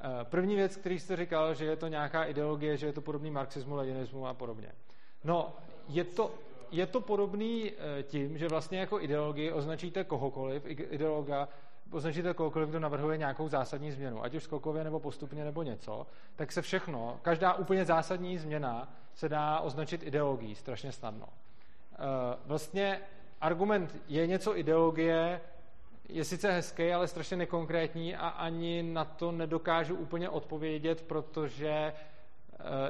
Eh, první věc, který jste říkal, že je to nějaká ideologie, že je to podobný marxismu, leninismu a podobně. No, je to, je to podobný eh, tím, že vlastně jako ideologii označíte kohokoliv, ideologa označíte kohokoliv, kdo navrhuje nějakou zásadní změnu, ať už skokově nebo postupně nebo něco, tak se všechno, každá úplně zásadní změna se dá označit ideologií strašně snadno. Eh, vlastně argument je něco ideologie, je sice hezký, ale strašně nekonkrétní a ani na to nedokážu úplně odpovědět, protože eh,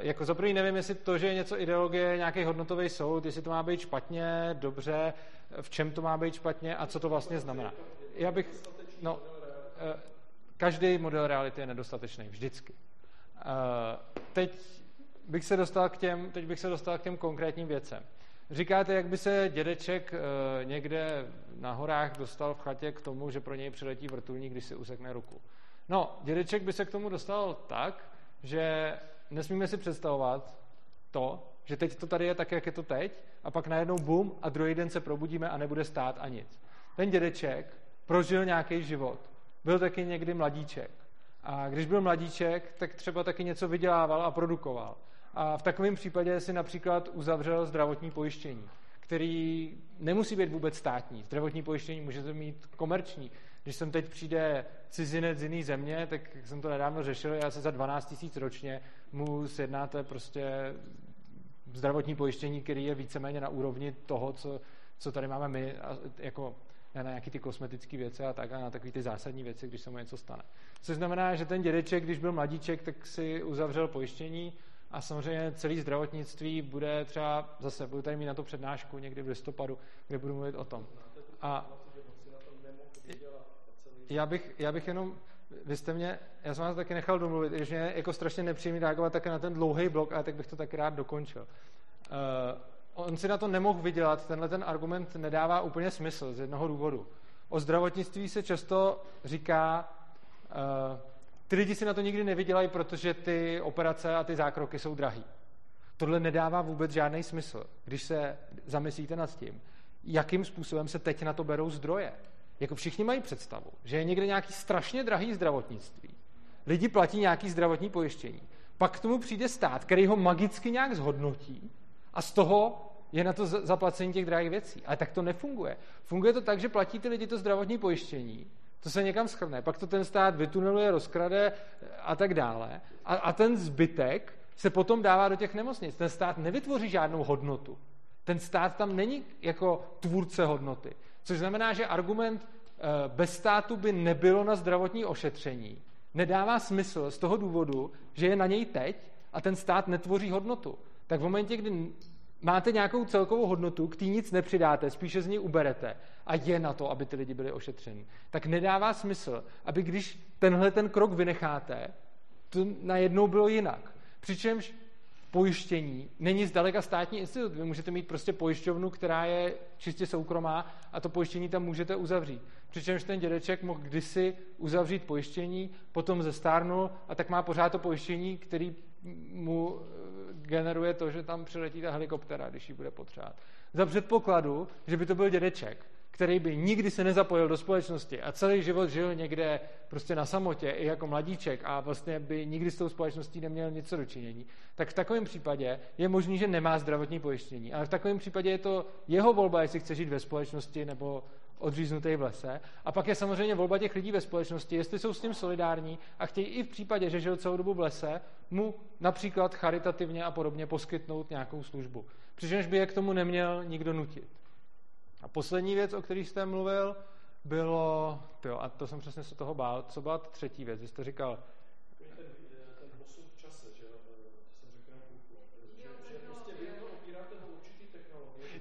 jako za prvý nevím, jestli to, že je něco ideologie, nějaký hodnotový soud, jestli to má být špatně, dobře, v čem to má být špatně a co to vlastně znamená. Já bych, no, eh, každý model reality je nedostatečný, vždycky. Teď bych se dostal k těm, teď bych se dostal k těm konkrétním věcem. Říkáte, jak by se dědeček někde na horách dostal v chatě k tomu, že pro něj přiletí vrtulník, když si usekne ruku. No, dědeček by se k tomu dostal tak, že nesmíme si představovat to, že teď to tady je tak, jak je to teď, a pak najednou bum a druhý den se probudíme a nebude stát a nic. Ten dědeček prožil nějaký život. Byl taky někdy mladíček. A když byl mladíček, tak třeba taky něco vydělával a produkoval. A v takovém případě si například uzavřel zdravotní pojištění, který nemusí být vůbec státní. Zdravotní pojištění můžete mít komerční. Když sem teď přijde cizinec z jiné země, tak jsem to nedávno řešil, já se za 12 tisíc ročně mu sjednáte prostě zdravotní pojištění, který je víceméně na úrovni toho, co, co tady máme my, jako na nějaké ty kosmetické věci a tak, a na takové ty zásadní věci, když se mu něco stane. Což znamená, že ten dědeček, když byl mladíček, tak si uzavřel pojištění a samozřejmě celý zdravotnictví bude třeba, zase budu tady mít na to přednášku někdy v listopadu, kde budu mluvit o tom. A já bych, já bych jenom, vy jste mě, já jsem vás taky nechal domluvit, že mě jako strašně nepříjemný reagovat také na ten dlouhý blok, a tak bych to taky rád dokončil. Uh, on si na to nemohl vydělat, tenhle ten argument nedává úplně smysl z jednoho důvodu. O zdravotnictví se často říká, uh, ty lidi si na to nikdy nevydělají, protože ty operace a ty zákroky jsou drahý. Tohle nedává vůbec žádný smysl, když se zamyslíte nad tím, jakým způsobem se teď na to berou zdroje. Jako všichni mají představu, že je někde nějaký strašně drahý zdravotnictví. Lidi platí nějaký zdravotní pojištění. Pak k tomu přijde stát, který ho magicky nějak zhodnotí a z toho je na to zaplacení těch drahých věcí. Ale tak to nefunguje. Funguje to tak, že platí ty lidi to zdravotní pojištění, to se někam schrne, pak to ten stát vytuneluje, rozkrade a tak dále. A, a ten zbytek se potom dává do těch nemocnic. Ten stát nevytvoří žádnou hodnotu. Ten stát tam není jako tvůrce hodnoty. Což znamená, že argument eh, bez státu by nebylo na zdravotní ošetření. Nedává smysl z toho důvodu, že je na něj teď a ten stát netvoří hodnotu. Tak v momentě, kdy máte nějakou celkovou hodnotu, k té nic nepřidáte, spíše z ní uberete a je na to, aby ty lidi byli ošetřeni, tak nedává smysl, aby když tenhle ten krok vynecháte, to najednou bylo jinak. Přičemž pojištění není zdaleka státní institut. Vy můžete mít prostě pojišťovnu, která je čistě soukromá a to pojištění tam můžete uzavřít. Přičemž ten dědeček mohl kdysi uzavřít pojištění, potom zestárnul a tak má pořád to pojištění, který mu generuje to, že tam přiletí ta helikoptera, když ji bude potřebovat. Za předpokladu, že by to byl dědeček, který by nikdy se nezapojil do společnosti a celý život žil někde prostě na samotě i jako mladíček a vlastně by nikdy s tou společností neměl něco dočinění, tak v takovém případě je možný, že nemá zdravotní pojištění. Ale v takovém případě je to jeho volba, jestli chce žít ve společnosti nebo odříznutý v lese. A pak je samozřejmě volba těch lidí ve společnosti, jestli jsou s tím solidární a chtějí i v případě, že žil celou dobu v lese, mu například charitativně a podobně poskytnout nějakou službu. Přičemž by je k tomu neměl nikdo nutit. A poslední věc, o které jste mluvil, bylo, jo, a to jsem přesně se toho bál, co byla třetí věc, jste říkal,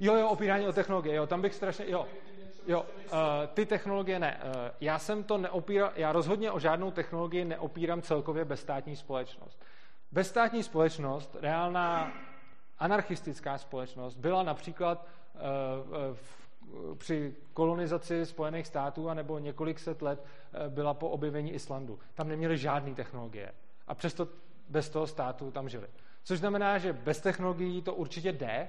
Jo, jo, opírání o technologie, jo, tam bych strašně, jo, jo, uh, ty technologie ne. Uh, já jsem to neopíral, já rozhodně o žádnou technologii neopírám celkově bezstátní společnost. Bezstátní společnost, reálná anarchistická společnost, byla například uh, v při kolonizaci Spojených států anebo několik set let byla po objevení Islandu. Tam neměli žádné technologie. A přesto bez toho státu tam žili. Což znamená, že bez technologií to určitě jde.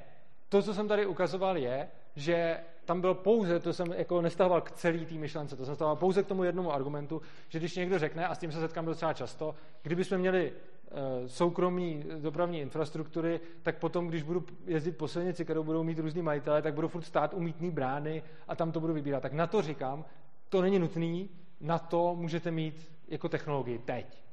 To, co jsem tady ukazoval, je, že tam byl pouze, to jsem jako nestahoval k celý té myšlence, to jsem stahoval pouze k tomu jednomu argumentu, že když někdo řekne, a s tím se setkám docela často, kdybychom měli Eh, soukromí dopravní infrastruktury, tak potom, když budu jezdit po silnici, kterou budou mít různý majitelé, tak budu furt stát u mítný brány a tam to budu vybírat. Tak na to říkám, to není nutný, na to můžete mít jako technologii teď.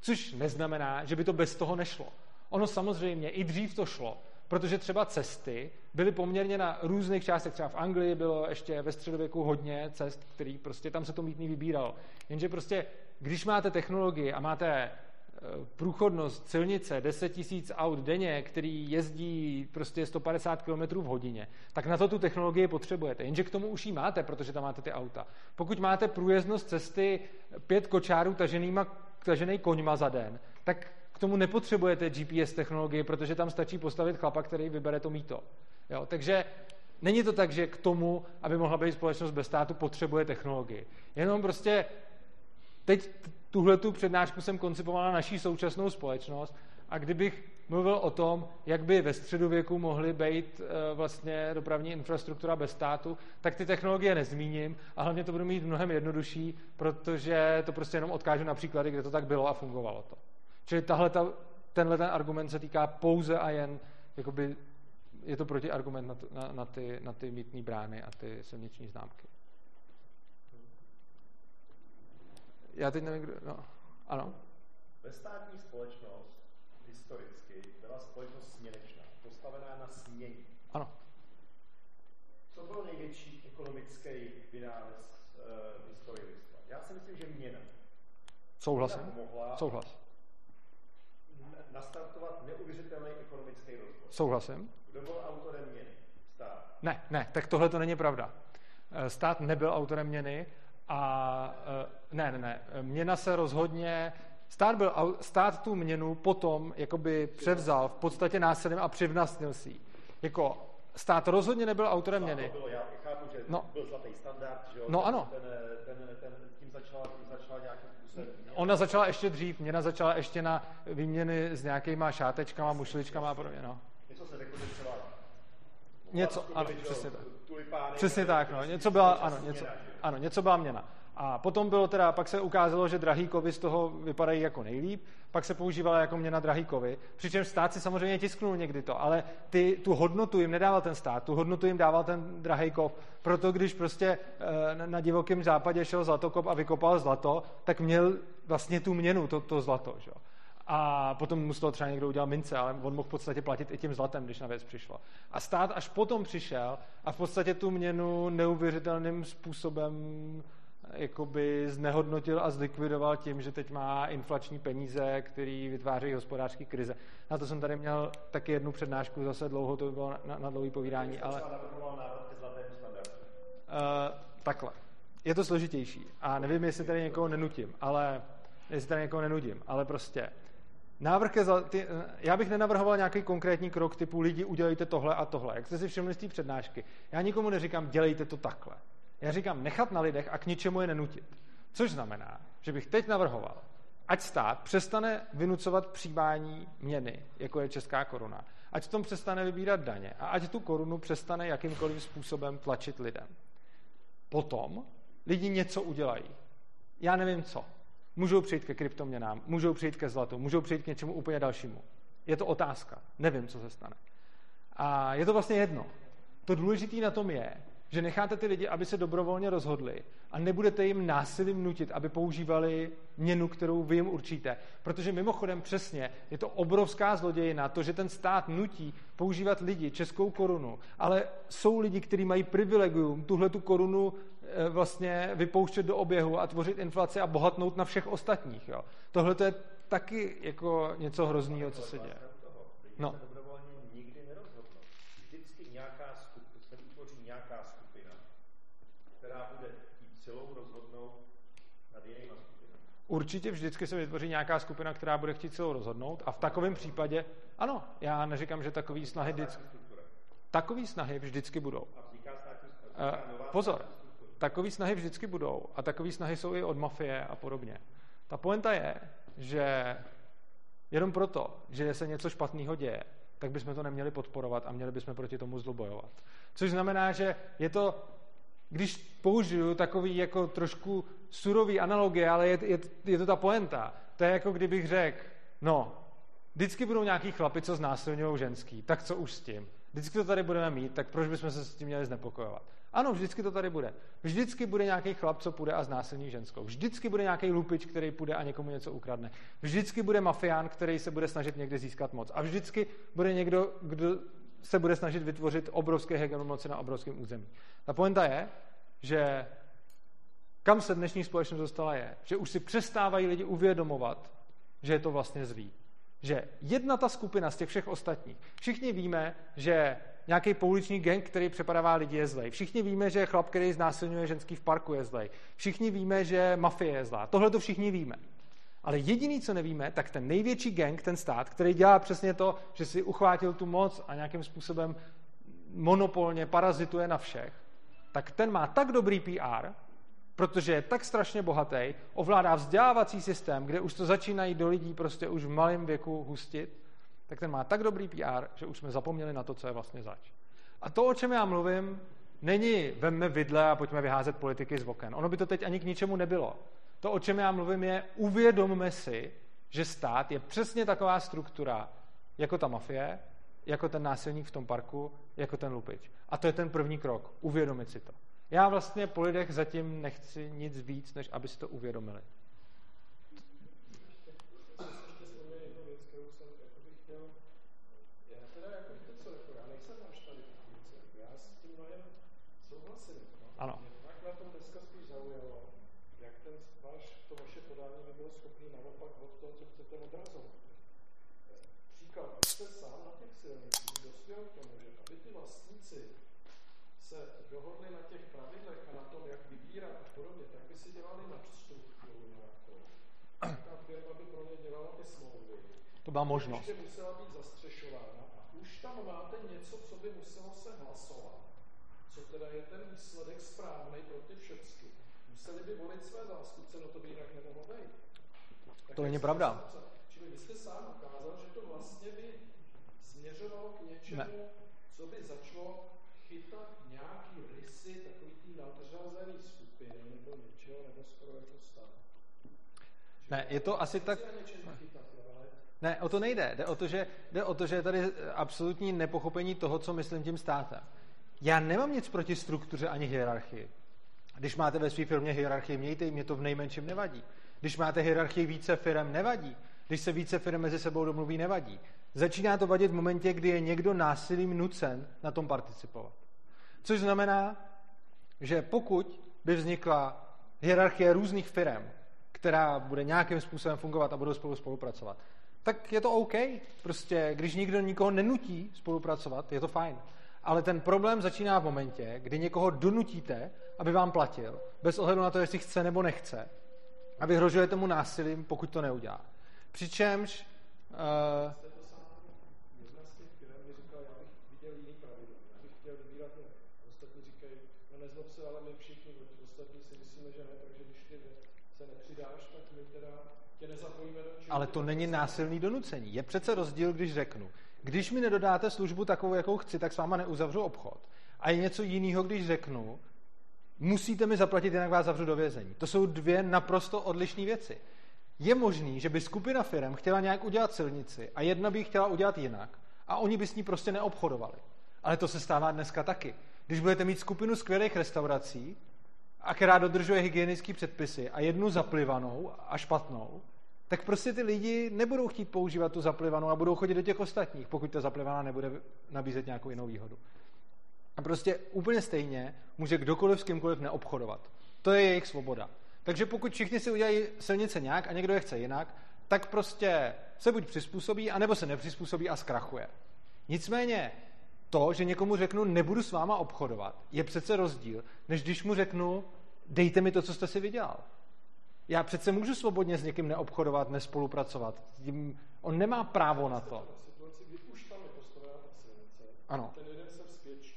Což neznamená, že by to bez toho nešlo. Ono samozřejmě i dřív to šlo, protože třeba cesty byly poměrně na různých částech. Třeba v Anglii bylo ještě ve středověku hodně cest, který prostě tam se to mítný vybíral. Jenže prostě, když máte technologii a máte průchodnost silnice 10 tisíc aut denně, který jezdí prostě 150 km v hodině, tak na to tu technologii potřebujete. Jenže k tomu už ji máte, protože tam máte ty auta. Pokud máte průjezdnost cesty pět kočárů taženýma, tažený koňma za den, tak k tomu nepotřebujete GPS technologii, protože tam stačí postavit chlapa, který vybere to míto. Jo? Takže není to tak, že k tomu, aby mohla být společnost bez státu, potřebuje technologii. Jenom prostě teď tuhle tu přednášku jsem koncipoval na naší současnou společnost a kdybych mluvil o tom, jak by ve středověku mohly být e, vlastně dopravní infrastruktura bez státu, tak ty technologie nezmíním a hlavně to budu mít mnohem jednodušší, protože to prostě jenom odkážu na příklady, kde to tak bylo a fungovalo to. Čili tahle, ta, tenhle ten argument se týká pouze a jen, jakoby, je to protiargument na, na, na, ty, na ty mítní brány a ty silniční známky. Já teď nevím, kdo... No, ano.
státní společnost historicky byla společnost směnečná, postavená na smění.
Ano.
Co byl největší ekonomický vynález v historii lidstva? Já si myslím, že měna.
Souhlasím. Mohla Souhlas.
Nastartovat neuvěřitelný ekonomický rozvoj.
Souhlasím.
Kdo byl autorem měny? Stát.
Ne, ne, tak tohle to není pravda. Eh, stát nebyl autorem měny a eh, ne, ne, ne, měna se rozhodně, stát, byl, stát tu měnu potom jakoby převzal v podstatě násilím a přivnastnil si Jako stát rozhodně nebyl autorem měny.
Bylo, já chápu, že no. byl zlatý standard, že jo?
No ano.
Ten, tím začala, tím začala nějakým způsobem.
Ona začala ještě dřív, měna začala ještě na výměny s nějakýma šátečkama, mušličkama a podobně, no.
Něco se řekl, že třeba
Něco, ano, přesně tak. Přesně tak, no. Něco byla, ano, něco, ano, něco byla měna. A potom bylo teda, pak se ukázalo, že drahý kovy z toho vypadají jako nejlíp, pak se používala jako měna drahý kovy, přičemž stát si samozřejmě tisknul někdy to, ale ty, tu hodnotu jim nedával ten stát, tu hodnotu jim dával ten drahý kov. Proto když prostě e, na divokém západě šel zlatokop a vykopal zlato, tak měl vlastně tu měnu, to, to zlato. Že? A potom musel třeba někdo udělat mince, ale on mohl v podstatě platit i tím zlatem, když na věc přišlo. A stát až potom přišel a v podstatě tu měnu neuvěřitelným způsobem jakoby znehodnotil a zlikvidoval tím, že teď má inflační peníze, který vytváří hospodářské krize. Na to jsem tady měl taky jednu přednášku, zase dlouho to by bylo na, na dlouhý povídání, ale... Uh, takhle. Je to složitější a nevím, jestli tady někoho nenutím, ale jestli tady někoho nenudím, ale prostě Návrh ke ty, já bych nenavrhoval nějaký konkrétní krok typu lidi udělejte tohle a tohle. Jak jste si všimli z té přednášky, já nikomu neříkám dělejte to takhle. Já říkám nechat na lidech a k ničemu je nenutit. Což znamená, že bych teď navrhoval, ať stát přestane vynucovat přijímání měny, jako je česká koruna, ať v tom přestane vybírat daně a ať tu korunu přestane jakýmkoliv způsobem tlačit lidem. Potom lidi něco udělají. Já nevím co. Můžou přijít ke kryptoměnám, můžou přijít ke zlatu, můžou přijít k něčemu úplně dalšímu. Je to otázka. Nevím, co se stane. A je to vlastně jedno. To důležité na tom je, že necháte ty lidi, aby se dobrovolně rozhodli a nebudete jim násilím nutit, aby používali měnu, kterou vy jim určíte. Protože mimochodem přesně je to obrovská zlodějina, to, že ten stát nutí používat lidi českou korunu, ale jsou lidi, kteří mají privilegium tuhle tu korunu vlastně vypouštět do oběhu a tvořit inflaci a bohatnout na všech ostatních. Jo. Tohle to je taky jako něco hrozného, co se děje. No. určitě vždycky se vytvoří nějaká skupina, která bude chtít celou rozhodnout a v takovém případě, ano, já neříkám, že takový snahy vždycky, takový snahy vždycky budou. Uh, pozor, takový snahy vždycky budou a takový snahy jsou i od mafie a podobně. Ta poenta je, že jenom proto, že se něco špatného děje, tak bychom to neměli podporovat a měli bychom proti tomu zlobojovat. Což znamená, že je to když použiju takový jako trošku surový analogie, ale je, je, je to ta poenta, to je jako kdybych řekl, no, vždycky budou nějaký chlapi, co znásilňují ženský, tak co už s tím? Vždycky to tady budeme mít, tak proč bychom se s tím měli znepokojovat? Ano, vždycky to tady bude. Vždycky bude nějaký chlap, co půjde a znásilní ženskou. Vždycky bude nějaký lupič, který půjde a někomu něco ukradne. Vždycky bude mafián, který se bude snažit někde získat moc. A vždycky bude někdo, kdo se bude snažit vytvořit obrovské hegemon moci na obrovském území. Ta poenta je, že kam se dnešní společnost dostala je, že už si přestávají lidi uvědomovat, že je to vlastně zlý. Že jedna ta skupina z těch všech ostatních, všichni víme, že nějaký pouliční gang, který přepadává lidi, je zlej. Všichni víme, že chlap, který znásilňuje ženský v parku, je zlej. Všichni víme, že mafie je zlá. Tohle to všichni víme. Ale jediný, co nevíme, tak ten největší gang, ten stát, který dělá přesně to, že si uchvátil tu moc a nějakým způsobem monopolně parazituje na všech, tak ten má tak dobrý PR, protože je tak strašně bohatý, ovládá vzdělávací systém, kde už to začínají do lidí prostě už v malém věku hustit, tak ten má tak dobrý PR, že už jsme zapomněli na to, co je vlastně zač. A to, o čem já mluvím, není vemme vidle a pojďme vyházet politiky z oken. Ono by to teď ani k ničemu nebylo. To, o čem já mluvím, je uvědomme si, že stát je přesně taková struktura, jako ta mafie, jako ten násilník v tom parku, jako ten lupič. A to je ten první krok, uvědomit si to. Já vlastně po lidech zatím nechci nic víc, než aby si to uvědomili. Byla možnost.
Ještě musela být zastřešována a už tam máte něco, co by muselo se hlasovat. Co teda je ten výsledek správný pro ty všechny. Museli by volit své zástupce, no to by jinak nemohlo být.
Tak to není pravda.
Čili vy jste sám ukázal, že to vlastně by směřovalo k něčemu, ne. co by začalo chytat nějaký rysy nebo něčeho, nebo skoro jako stát.
Ne, je to asi tak... Ne, o to nejde. Jde o to, že, jde o to, že je tady absolutní nepochopení toho, co myslím tím státem. Já nemám nic proti struktuře ani hierarchii. Když máte ve své firmě hierarchii, mějte ji, mě to v nejmenším nevadí. Když máte hierarchii více firm, nevadí. Když se více firm mezi sebou domluví, nevadí. Začíná to vadit v momentě, kdy je někdo násilím nucen na tom participovat. Což znamená, že pokud by vznikla hierarchie různých firm, která bude nějakým způsobem fungovat a budou spolu spolupracovat, tak je to OK. Prostě, když nikdo nikoho nenutí spolupracovat, je to fajn. Ale ten problém začíná v momentě, kdy někoho donutíte, aby vám platil, bez ohledu na to, jestli chce nebo nechce, a vyhrožujete mu násilím, pokud to neudělá. Přičemž uh, ale to není násilný donucení. Je přece rozdíl, když řeknu, když mi nedodáte službu takovou, jakou chci, tak s váma neuzavřu obchod. A je něco jiného, když řeknu, musíte mi zaplatit, jinak vás zavřu do vězení. To jsou dvě naprosto odlišné věci. Je možný, že by skupina firm chtěla nějak udělat silnici a jedna by ji chtěla udělat jinak a oni by s ní prostě neobchodovali. Ale to se stává dneska taky. Když budete mít skupinu skvělých restaurací, a která dodržuje hygienické předpisy a jednu zaplivanou a špatnou, tak prostě ty lidi nebudou chtít používat tu zaplivanou a budou chodit do těch ostatních, pokud ta zaplivaná nebude nabízet nějakou jinou výhodu. A prostě úplně stejně může kdokoliv s kýmkoliv neobchodovat. To je jejich svoboda. Takže pokud všichni si udělají silnice nějak a někdo je chce jinak, tak prostě se buď přizpůsobí, anebo se nepřizpůsobí a zkrachuje. Nicméně to, že někomu řeknu, nebudu s váma obchodovat, je přece rozdíl, než když mu řeknu, dejte mi to, co jste si vydělal. Já přece můžu svobodně s někým neobchodovat, nespolupracovat. Tím, on nemá právo na to. Ano.
ten jeden se vzpěčí.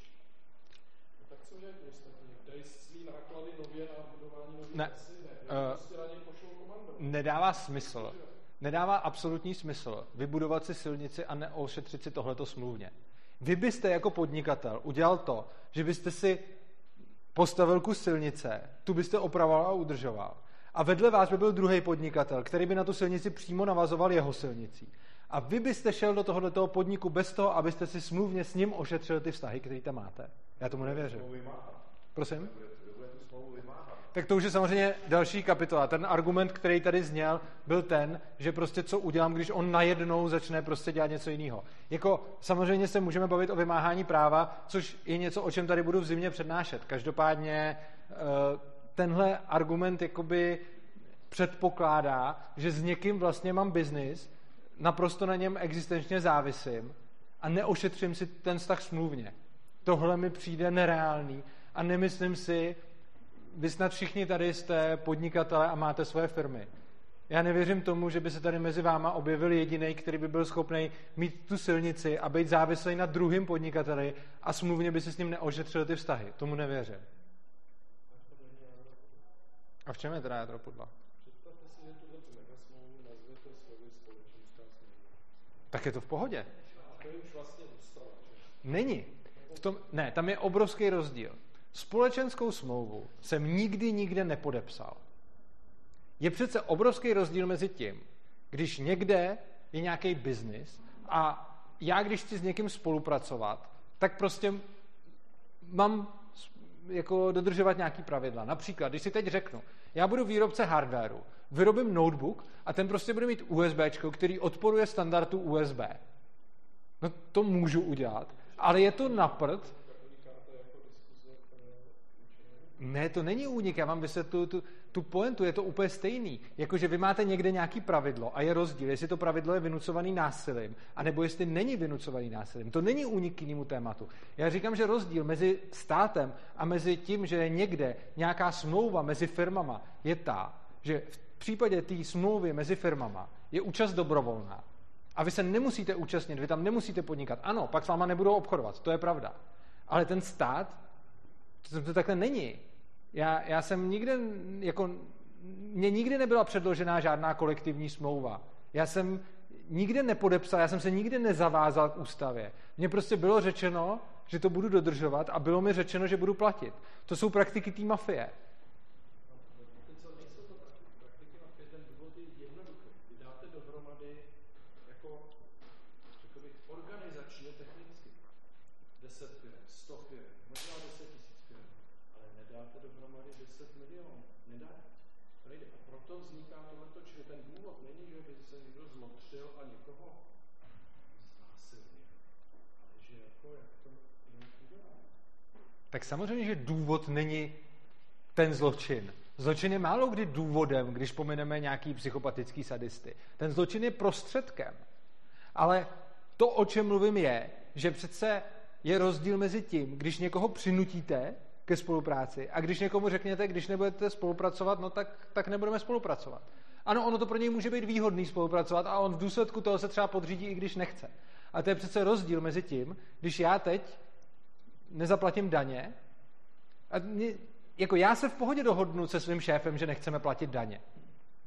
No tak co je ostatní? Dají svý náklady nově na budování nových
ne.
Asi? Ne.
Uh. Nedává smysl. Nedává absolutní smysl vybudovat si silnici a neošetřit si tohleto smluvně. Vy byste jako podnikatel udělal to, že byste si postavil kus silnice, tu byste opravoval a udržoval a vedle vás by byl druhý podnikatel, který by na tu silnici přímo navazoval jeho silnicí. A vy byste šel do tohoto podniku bez toho, abyste si smluvně s ním ošetřil ty vztahy, které tam máte. Já tomu nevěřím. Prosím? Tak to už je samozřejmě další kapitola. Ten argument, který tady zněl, byl ten, že prostě co udělám, když on najednou začne prostě dělat něco jiného. Jako samozřejmě se můžeme bavit o vymáhání práva, což je něco, o čem tady budu v zimě přednášet. Každopádně eh, tenhle argument jakoby předpokládá, že s někým vlastně mám biznis, naprosto na něm existenčně závisím a neošetřím si ten vztah smluvně. Tohle mi přijde nereálný a nemyslím si, vy snad všichni tady jste podnikatele a máte svoje firmy. Já nevěřím tomu, že by se tady mezi váma objevil jediný, který by byl schopný mít tu silnici a být závislý na druhém podnikateli a smluvně by si s ním neošetřil ty vztahy. Tomu nevěřím. A v čem je teda jádro podla? Tak je to v pohodě. Vlastně Není. V tom, ne, tam je obrovský rozdíl. Společenskou smlouvu jsem nikdy nikde nepodepsal. Je přece obrovský rozdíl mezi tím, když někde je nějaký biznis a já, když chci s někým spolupracovat, tak prostě mám jako dodržovat nějaký pravidla. Například, když si teď řeknu, já budu výrobce hardwareu, vyrobím notebook a ten prostě bude mít USB, který odporuje standardu USB. No to můžu udělat, ale je to na Ne, to není únik, já vám vysvětluju tu, tu pointu, je to úplně stejný. Jakože vy máte někde nějaký pravidlo a je rozdíl, jestli to pravidlo je vynucovaný násilím, anebo jestli není vynucovaný násilím. To není únik k jinému tématu. Já říkám, že rozdíl mezi státem a mezi tím, že je někde nějaká smlouva mezi firmama, je ta, že v případě té smlouvy mezi firmama je účast dobrovolná. A vy se nemusíte účastnit, vy tam nemusíte podnikat. Ano, pak s váma nebudou obchodovat, to je pravda. Ale ten stát, to, to takhle není. Já, já jsem nikde, jako, mně nikdy nebyla předložená žádná kolektivní smlouva. Já jsem nikde nepodepsal, já jsem se nikdy nezavázal k ústavě. Mně prostě bylo řečeno, že to budu dodržovat a bylo mi řečeno, že budu platit. To jsou praktiky té mafie. Tak samozřejmě, že důvod není ten zločin. Zločin je málo kdy důvodem, když pomineme nějaký psychopatický sadisty. Ten zločin je prostředkem. Ale to, o čem mluvím, je, že přece je rozdíl mezi tím, když někoho přinutíte ke spolupráci a když někomu řekněte, když nebudete spolupracovat, no tak, tak nebudeme spolupracovat. Ano, ono to pro něj může být výhodný spolupracovat a on v důsledku toho se třeba podřídí, i když nechce. A to je přece rozdíl mezi tím, když já teď nezaplatím daně. A mě, jako já se v pohodě dohodnu se svým šéfem, že nechceme platit daně.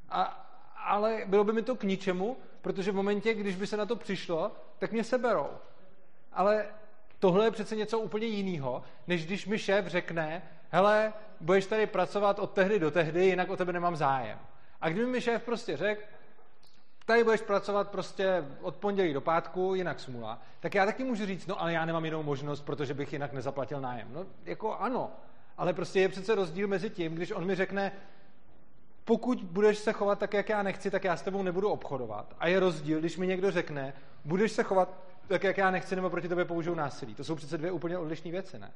A, ale bylo by mi to k ničemu, protože v momentě, když by se na to přišlo, tak mě seberou. Ale tohle je přece něco úplně jiného, než když mi šéf řekne, hele, budeš tady pracovat od tehdy do tehdy, jinak o tebe nemám zájem. A kdyby mi šéf prostě řekl, tady budeš pracovat prostě od pondělí do pátku, jinak smula, tak já taky můžu říct, no ale já nemám jinou možnost, protože bych jinak nezaplatil nájem. No jako ano, ale prostě je přece rozdíl mezi tím, když on mi řekne, pokud budeš se chovat tak, jak já nechci, tak já s tebou nebudu obchodovat. A je rozdíl, když mi někdo řekne, budeš se chovat tak, jak já nechci, nebo proti tobě použiju násilí. To jsou přece dvě úplně odlišné věci, ne?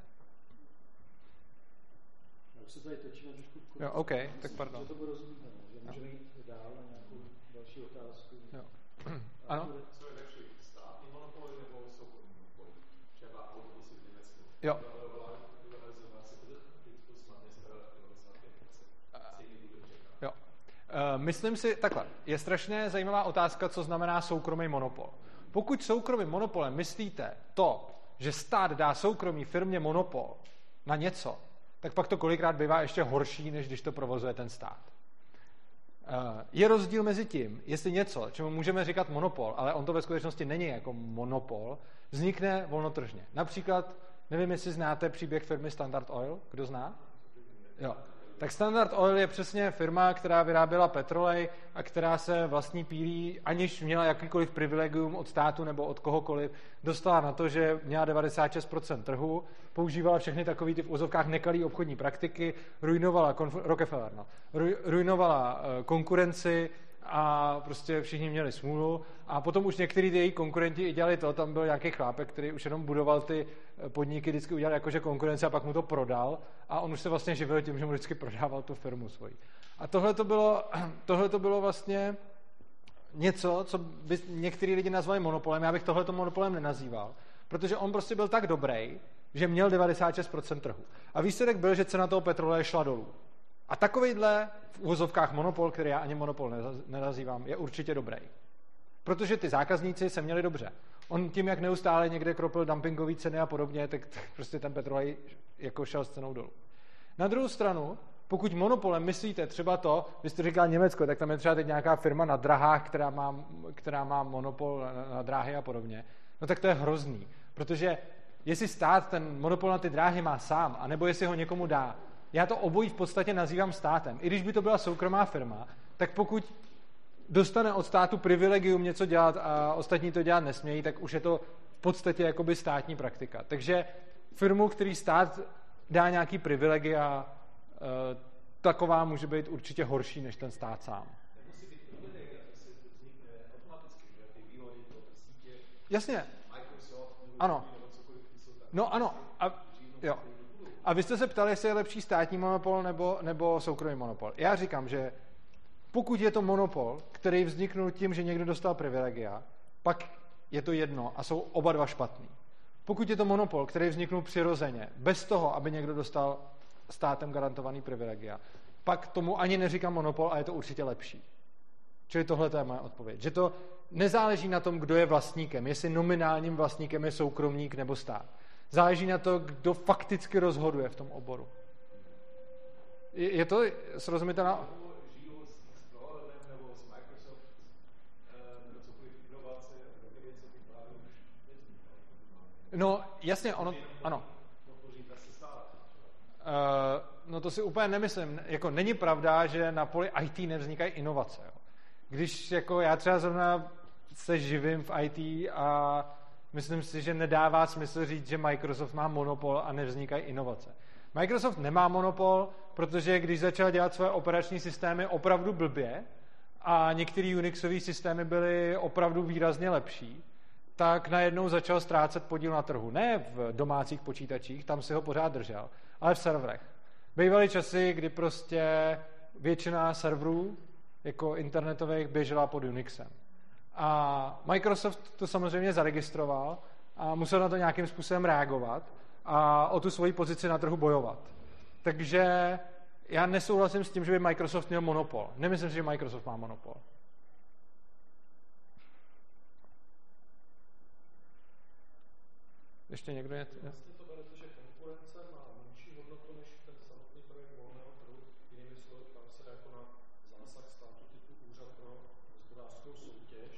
Jo, OK, tak pardon. To Ano? Jo. Jo. Uh, myslím si, takhle, je strašně zajímavá otázka, co znamená soukromý monopol. Pokud soukromým monopolem myslíte to, že stát dá soukromý firmě monopol na něco, tak pak to kolikrát bývá ještě horší, než když to provozuje ten stát. Eh, je rozdíl mezi tím, jestli něco, čemu můžeme říkat monopol, ale on to ve skutečnosti není jako monopol, vznikne volnotržně. Například, nevím, jestli znáte příběh firmy Standard Oil, kdo zná? Jo. Tak Standard Oil je přesně firma, která vyráběla petrolej a která se vlastní pílí, aniž měla jakýkoliv privilegium od státu nebo od kohokoliv, dostala na to, že měla 96% trhu, používala všechny takové ty v úzovkách nekalý obchodní praktiky, ruinovala, konf- Rockefeller, no, ruinovala uh, konkurenci a prostě všichni měli smůlu a potom už některý ty její konkurenti i dělali to, tam byl nějaký chlápek, který už jenom budoval ty podniky, vždycky udělal jakože konkurence a pak mu to prodal a on už se vlastně živil tím, že mu vždycky prodával tu firmu svoji. A tohle to bylo, tohle to bylo vlastně něco, co by některý lidi nazvali monopolem, já bych tohle monopolem nenazýval, protože on prostě byl tak dobrý, že měl 96% trhu. A výsledek byl, že cena toho petroleje šla dolů. A takovýhle v uvozovkách monopol, který já ani monopol nenazývám, je určitě dobrý. Protože ty zákazníci se měli dobře. On tím, jak neustále někde kropil dumpingové ceny a podobně, tak, tak prostě ten petrolej jako šel s cenou dolů. Na druhou stranu, pokud monopolem myslíte třeba to, vy jste říkal Německo, tak tam je třeba teď nějaká firma na drahách, která má, která má monopol na, na dráhy a podobně, no tak to je hrozný. Protože jestli stát ten monopol na ty dráhy má sám, anebo jestli ho někomu dá, já to obojí v podstatě nazývám státem. I když by to byla soukromá firma, tak pokud dostane od státu privilegium něco dělat a ostatní to dělat nesmějí, tak už je to v podstatě jakoby státní praktika. Takže firmu, který stát dá nějaký privilegia, eh, taková může být určitě horší než ten stát sám. Jasně. Ano. No ano. A, jo. A vy jste se ptali, jestli je lepší státní monopol nebo, nebo soukromý monopol. Já říkám, že pokud je to monopol, který vzniknul tím, že někdo dostal privilegia, pak je to jedno a jsou oba dva špatný. Pokud je to monopol, který vzniknul přirozeně, bez toho, aby někdo dostal státem garantovaný privilegia, pak tomu ani neříkám monopol a je to určitě lepší. Čili tohle je moje odpověď. Že to nezáleží na tom, kdo je vlastníkem, jestli nominálním vlastníkem je soukromník nebo stát. Záleží na to, kdo fakticky rozhoduje v tom oboru. Je to srozumitelná... No, jasně, ono, ano. Uh, no to si úplně nemyslím. Jako není pravda, že na poli IT nevznikají inovace. Jo. Když jako já třeba zrovna se živím v IT a myslím si, že nedává smysl říct, že Microsoft má monopol a nevznikají inovace. Microsoft nemá monopol, protože když začal dělat své operační systémy opravdu blbě a některé Unixové systémy byly opravdu výrazně lepší, tak najednou začal ztrácet podíl na trhu. Ne v domácích počítačích, tam si ho pořád držel, ale v serverech. Bývaly časy, kdy prostě většina serverů jako internetových běžela pod Unixem. A Microsoft to samozřejmě zaregistroval a musel na to nějakým způsobem reagovat a o tu svoji pozici na trhu bojovat. Takže já nesouhlasím s tím, že by Microsoft měl monopol. Nemyslím si, že Microsoft má monopol. Ještě někdo je?
Vlastně to berete, že konkurence má menší hodnotu než ten samotný projekt volného trhu. Jinými slovy, tam se jako na zásah státu typu úřad pro hospodářskou soutěž,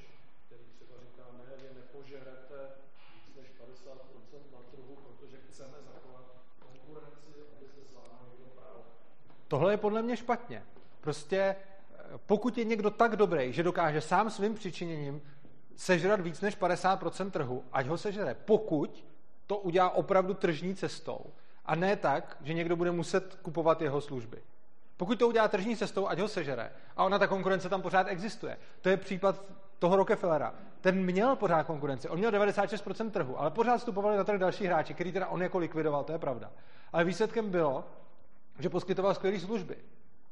který třeba říká, ne, vy nepožerete víc než 50% na trhu, protože chceme zachovat konkurenci, aby se s vámi někdo právo.
Tohle je podle mě špatně. Prostě eh, pokud je někdo tak dobrý, že dokáže sám svým přičiněním sežrat víc než 50% trhu, ať ho sežere. Pokud to udělá opravdu tržní cestou a ne tak, že někdo bude muset kupovat jeho služby. Pokud to udělá tržní cestou, ať ho sežere. A ona ta konkurence tam pořád existuje. To je případ toho Rockefellera. Ten měl pořád konkurenci. On měl 96% trhu, ale pořád vstupovali na trh další hráči, který teda on jako likvidoval, to je pravda. Ale výsledkem bylo, že poskytoval skvělé služby,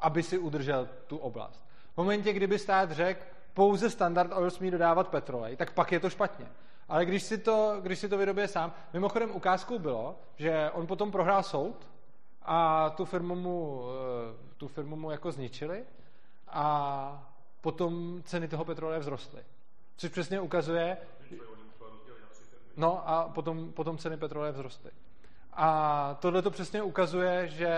aby si udržel tu oblast. V momentě, kdyby stát řekl, pouze Standard Oil smí dodávat petrolej, tak pak je to špatně. Ale když si to, když si to vyrobuje sám, mimochodem ukázkou bylo, že on potom prohrál soud a tu firmu mu, eh, tu firmu mu jako zničili a potom ceny toho petroleje vzrostly. Což přesně ukazuje... No a potom, potom ceny petroleje vzrostly. A tohle to přesně ukazuje, že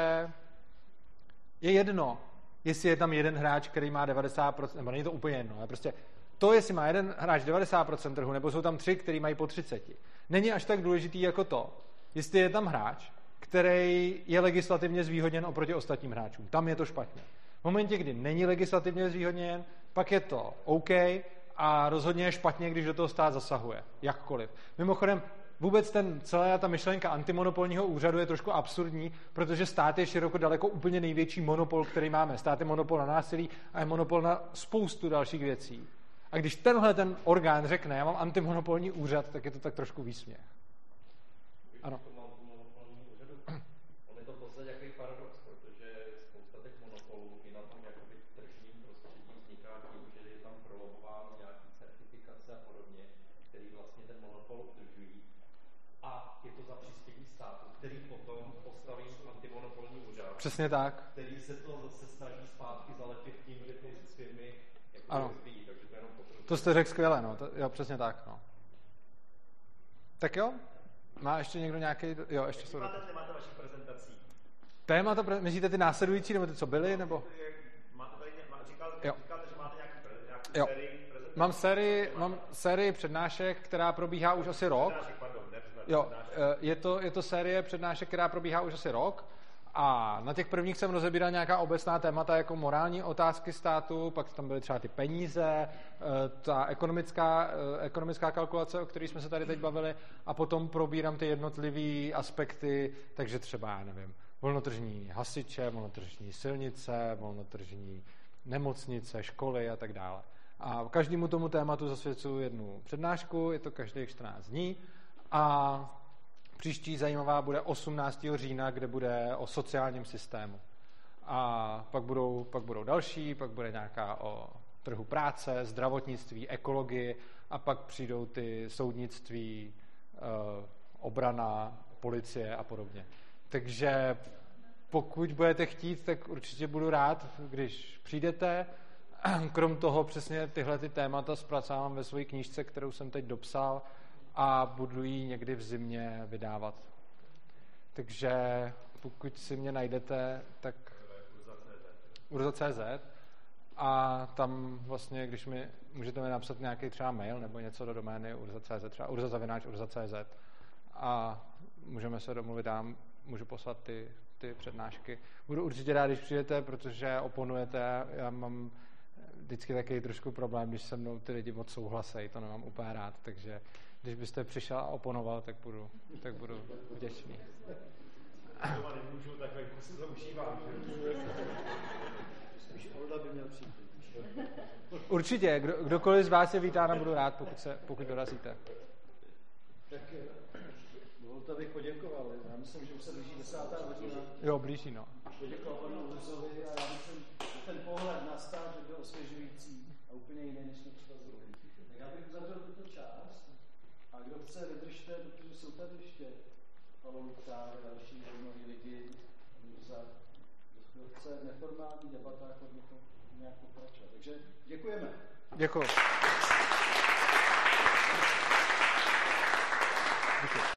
je jedno, jestli je tam jeden hráč, který má 90%, nebo není to úplně jedno, ale prostě to, jestli má jeden hráč 90% trhu, nebo jsou tam tři, který mají po 30, není až tak důležitý jako to, jestli je tam hráč, který je legislativně zvýhodněn oproti ostatním hráčům. Tam je to špatně. V momentě, kdy není legislativně zvýhodněn, pak je to OK a rozhodně je špatně, když do toho stát zasahuje. Jakkoliv. Mimochodem, vůbec ten, celá ta myšlenka antimonopolního úřadu je trošku absurdní, protože stát je široko daleko úplně největší monopol, který máme. Stát je monopol na násilí a je monopol na spoustu dalších věcí. A když tenhle ten orgán řekne, já mám antimonopolní úřad, tak je to tak trošku výsměch. Ano. Přesně tak.
Který se to zase snaží zpátky zalepit tím, že ty firmy jako
ano. Rozvíjí, takže to jenom To jste řekl skvěle, no. To, jo, přesně tak, no. Tak jo? Má ještě někdo nějaký... Jo, ještě jsou...
Máte témata vašich prezentací?
Témata, myslíte ty následující, nebo ty, co byly, nebo...
Máte tady, říkal, jo. říkáte, že máte nějaký, nějaký
jo. sérii Mám sérii, mám sérii přednášek, která probíhá už asi rok. Jo, eh, je to, je to série přednášek, která probíhá už asi rok. A na těch prvních jsem rozebíral nějaká obecná témata jako morální otázky státu, pak tam byly třeba ty peníze, eh, ta ekonomická, eh, ekonomická kalkulace, o které jsme se tady teď bavili, a potom probírám ty jednotlivé aspekty, takže třeba, já nevím, volnotržní hasiče, volnotržní silnice, volnotržní nemocnice, školy a tak dále. A každému tomu tématu zasvěcuju jednu přednášku, je to každých 14 dní a Příští zajímavá bude 18. října, kde bude o sociálním systému. A pak budou, pak budou další, pak bude nějaká o trhu práce, zdravotnictví, ekologii a pak přijdou ty soudnictví, eh, obrana, policie a podobně. Takže pokud budete chtít, tak určitě budu rád, když přijdete. Krom toho přesně tyhle ty témata zpracovám ve své knížce, kterou jsem teď dopsal a budu ji někdy v zimě vydávat. Takže pokud si mě najdete, tak urza.cz a tam vlastně, když mi můžete mi napsat nějaký třeba mail nebo něco do domény urza.cz, třeba urza.cz a můžeme se domluvit tam, můžu poslat ty, ty přednášky. Budu určitě rád, když přijdete, protože oponujete. Já mám vždycky takový trošku problém, když se mnou ty lidi moc souhlasejí, to nemám úplně rád, takže když byste přišel a oponoval, tak budu, tak budu vděčný.
Doma nemůžu, tak venku si to užívám.
Spíš Olda by měl přijít.
Určitě, kdo, kdokoliv z vás je vítá, budu rád, pokud, se, pokud dorazíte.
Tak eh, dovolte, abych poděkoval. Já myslím, že už se blíží desátá hodina.
Jo, blíží, no.
Poděkoval panu Urzovi a já myslím, že ten pohled na stáž byl osvěžující a úplně jiný, než srdce vydržte, protože jsou tady ještě paloučáry a další zajímaví lidi za chvilce neformální debata, jako od někoho nějak pokračovat. Takže děkujeme. Děkuji.
Děkuji.